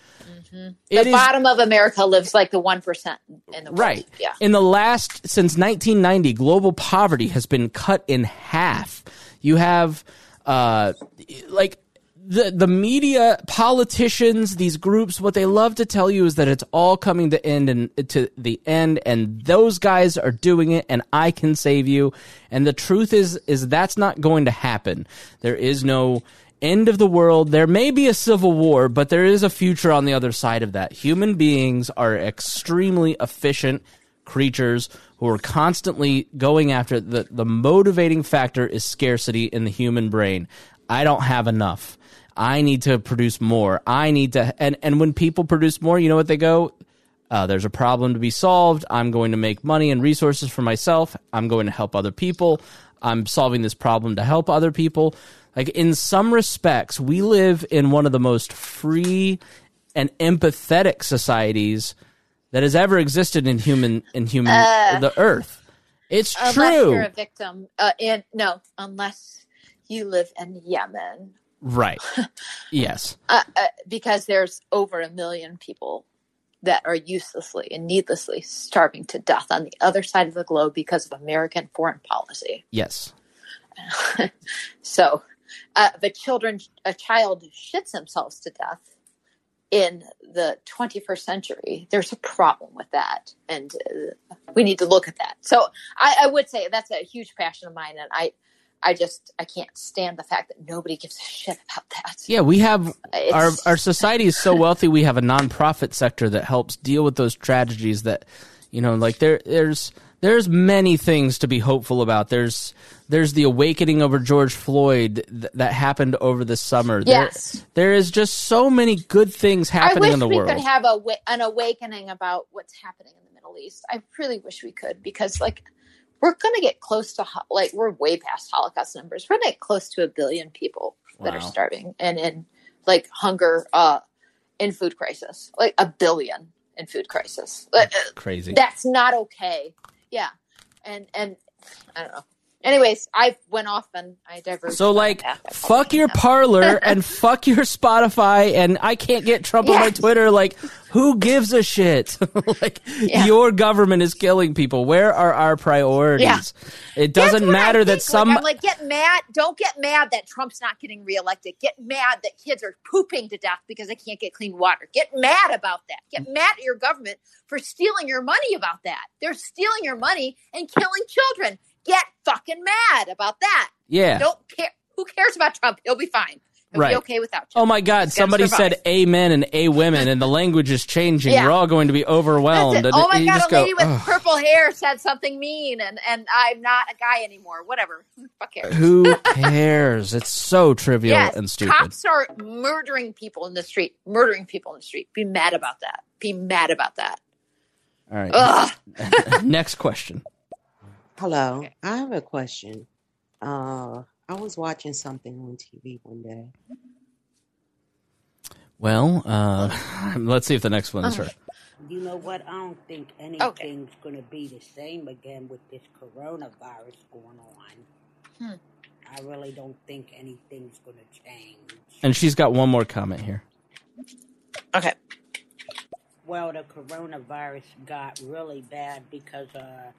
The It is- bottom of America lives like the one percent in the world. Right. Yeah. In the last since 1990, global poverty has been cut in half. You have uh like the the media, politicians, these groups what they love to tell you is that it's all coming to end and to the end and those guys are doing it and I can save you. And the truth is is that's not going to happen. There is no end of the world. There may be a civil war, but there is a future on the other side of that. Human beings are extremely efficient creatures who are constantly going after the the motivating factor is scarcity in the human brain. I don't have enough. I need to produce more. I need to and and when people produce more, you know what they go uh, there's a problem to be solved. I'm going to make money and resources for myself. I'm going to help other people. I'm solving this problem to help other people. Like in some respects, we live in one of the most free and empathetic societies that has ever existed in human in human Uh, the earth. It's Unless true. you're a victim. Uh, in no, unless you live in Yemen, right. yes. uh, uh, because there's over a million people that are uselessly and needlessly starving to death on the other side of the globe because of American foreign policy. Yes. So, uh, the children, a child shits themselves to death in the 21st century. There's a problem with that, and uh, we need to look at that. So, I, I would say that's a huge passion of mine, and I, I just I can't stand the fact that nobody gives a shit about that. Yeah, we have our It's- our society is so wealthy. We have a nonprofit sector that helps deal with those tragedies. That you know, like there there's there's many things to be hopeful about. There's there's the awakening over George Floyd th- that happened over the summer. There- Yes. there is just so many good things happening in the world. I wish we could have a an awakening about what's happening in the Middle East. I really wish we could because like we're going to get close to like we're way past Holocaust numbers. We're going to get close to a billion people that are starving and in like hunger uh in food crisis. Like a billion in food crisis. Like, uh, Crazy. That's not okay. Yeah. And and I don't know. Anyways, I went off and I diverged. So like, fuck your Parler and fuck your Spotify, and I can't get Trump on my Twitter. Like, who gives a shit? like, Yeah. your government is killing people. Where are our priorities? Yeah. It doesn't matter that some. Like, I'm like, get mad. Don't get mad that Trump's not getting reelected. Get mad that kids are pooping to death because they can't get clean water. Get mad about that. Get mad at your government for stealing your money about that. They're stealing your money and killing children. Get fucking mad about that. Yeah. Don't care. Who cares about Trump? He'll be fine. He'll Right. be okay without. Oh my God! Somebody said "amen" and "a women," and the language is changing. Yeah. We're all going to be overwhelmed. Oh my god, a go, lady with "Ugh, purple hair said something mean, and and I'm not a guy anymore. Whatever. Fuck cares. Who cares? It's so trivial Yes, and stupid. cops are murdering people in the street. Murdering people in the street. Be mad about that. Be mad about that. All right. Ugh. Next question. Hello, I have a question. Uh, I was watching something on TV one day. Well, uh, let's see if the next one's her. You know what? I don't think anything's going to be the same again with this coronavirus going on. Hmm. I really don't think anything's going to change. And she's got one more comment here. Okay. Well, the coronavirus got really bad because uh,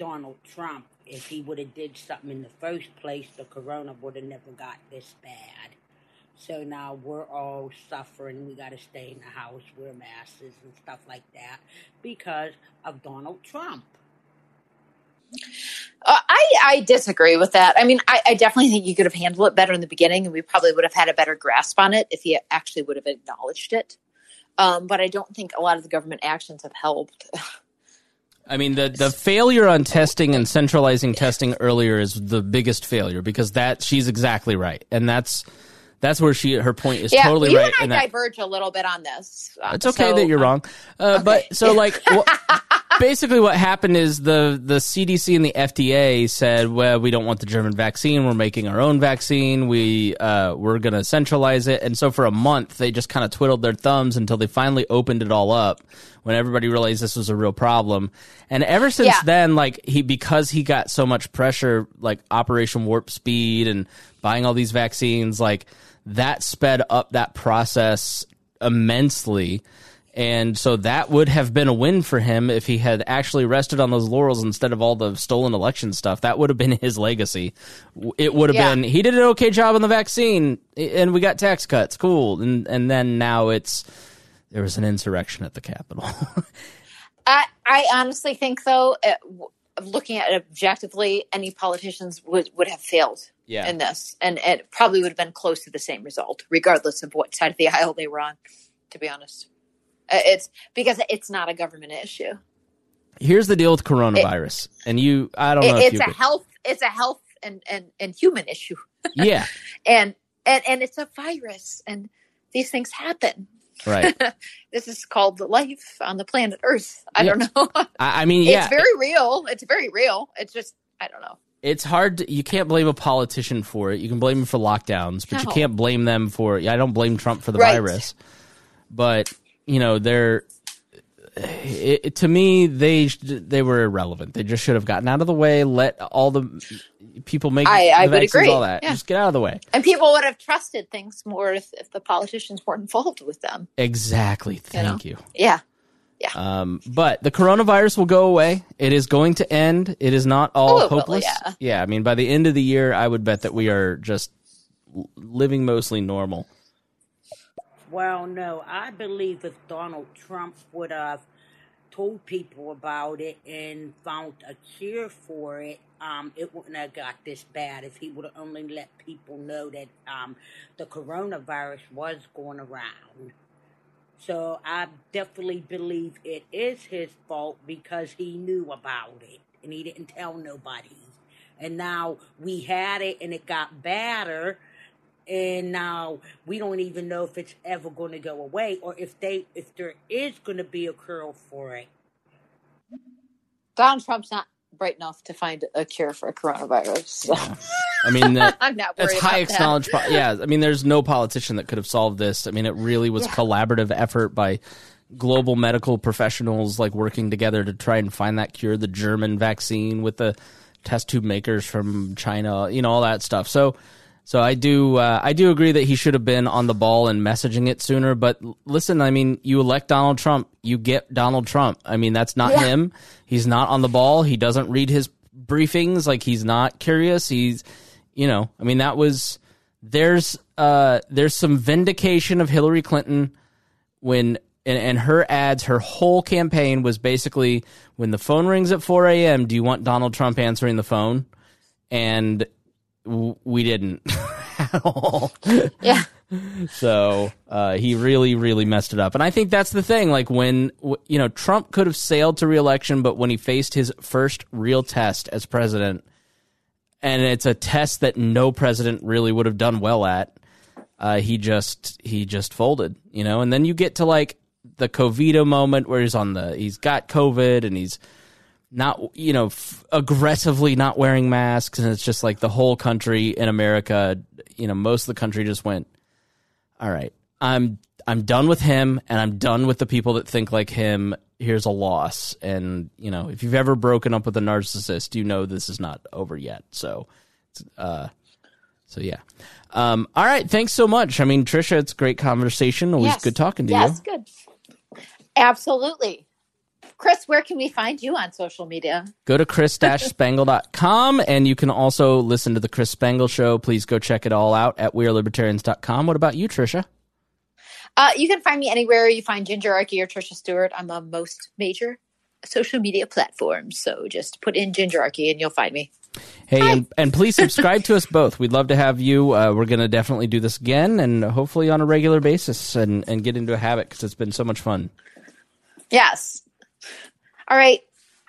Donald Trump. If he would have did something in the first place, the corona would have never got this bad. So now we're all suffering. We got to stay in the house, wear masks and stuff like that because of Donald Trump. Uh, I, I disagree with that. I mean, I, I definitely think you could have handled it better in the beginning, and we probably would have had a better grasp on it if he actually would have acknowledged it. Um, but I don't think a lot of the government actions have helped. I mean, the the failure on testing and centralizing testing earlier is the biggest failure because that she's exactly right, and that's that's where she her point is yeah, totally you right. and I that- diverge a little bit on this. Uh, It's okay so, that you're um, wrong. Uh, But so like, wha- basically, what happened is the the CDC and the FDA said, "Well, we don't want the German vaccine. We're making our own vaccine. We uh, we're going to centralize it." And so for a month, they just kind of twiddled their thumbs until they finally opened it all up when everybody realized this was a real problem. And ever since Yeah. then, like he because he got so much pressure, like Operation Warp Speed and buying all these vaccines, like that sped up that process immensely. And so that would have been a win for him if he had actually rested on those laurels instead of all the stolen election stuff. That would have been his legacy. It would have Yeah. been he did an okay job on the vaccine and we got tax cuts. Cool. And and then now it's there was an insurrection at the Capitol. I, I honestly think, though, looking at it objectively, any politicians would, would have failed Yeah. in this, and it probably would have been close to the same result, regardless of what side of the aisle they were on. To be honest, Uh, it's because it's not a government issue. Here's the deal with coronavirus. and you I don't know It- if it's a could- health, it's a health and and and human issue. Yeah. and and and it's a virus, and these things happen. Right. this is called the life on the planet Earth. I Yeah. don't know. I, I mean, yeah. It's very real. It's very real. It's just I don't know. it's hard to, you can't blame a politician for it you can blame them for lockdowns but you can't blame them for yeah, i don't blame trump for the Right. virus but you know they're it, it- to me they they were irrelevant they just should have gotten out of the way let all the people make I- I would agree. all that Yeah. just get out of the way And people would have trusted things more if, if the politicians weren't involved with them. exactly You know? thank you, Yeah. Um, but the coronavirus will go away. It is going to end. It is not all Oh, hopeless. yeah. I mean, by the end of the year, I would bet that we are just living mostly normal. Well, no, I believe if Donald Trump would have told people about it and found a cure for it, um, it wouldn't have got this bad. If he would have only let people know that um, the coronavirus was going around. So I definitely believe it is his fault because he knew about it and he didn't tell nobody. And now we had it and it got badder and now we don't even know if it's ever going to go away or if they if there is going to be a cure for it. Donald Trump's not bright enough to find a cure for a coronavirus. So. I mean, that, I'm not that's high about that. acknowledged. po- Yeah, I mean, there's no politician that could have solved this. I mean, it really was Yeah. collaborative effort by global medical professionals, like working together to try and find that cure. The German vaccine with the test tube makers from China, you know, all that stuff. So, so I do, uh, I do agree that he should have been on the ball and messaging it sooner. But listen, I mean, you elect Donald Trump, you get Donald Trump. I mean, that's not Yeah. him. He's not on the ball. He doesn't read his briefings. Like he's not curious. He's, you know, I mean, that was there's uh there's some vindication of Hillary Clinton when and, and her ads, her whole campaign was basically when the phone rings at 4 a.m. Do you want Donald Trump answering the phone? And w- we didn't at all. Yeah. So uh, he really, really messed it up. And I think that's the thing. Like when, you know, Trump could have sailed to reelection, but when he faced his first real test as president, and it's a test that no president really would have done well at, uh, he just he just folded, you know. And then you get to like the Covito moment where he's on the he's got COVID and he's not you know f- aggressively not wearing masks and it's just like the whole country in America you know most of the country just went all right I'm I'm done with him and I'm done with the people that think like him. Here's a loss. And you know if you've ever broken up with a narcissist you know this is not over yet. So uh so yeah. Um all right thanks so much. I mean Trisha it's a great conversation. Always Yes. good talking to you. Yes, you good. Absolutely. Chris, where can we find you on social media? go to chris-spangle.com and you can also listen to the chris spangle show please go check it all out at wearelibertarians.com what about you trisha Uh, you can find me anywhere you find Ginger Archie or Trisha Stewart. I'm on most major social media platforms. So just put in Ginger Archie and you'll find me. hey and, and please subscribe to us both we'd love to have you uh, we're going to definitely do this again and hopefully on a regular basis and, and get into a habit because it's been so much fun Yes. All right.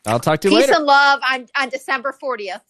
i'll talk to you Peace later and love on, on December 40th.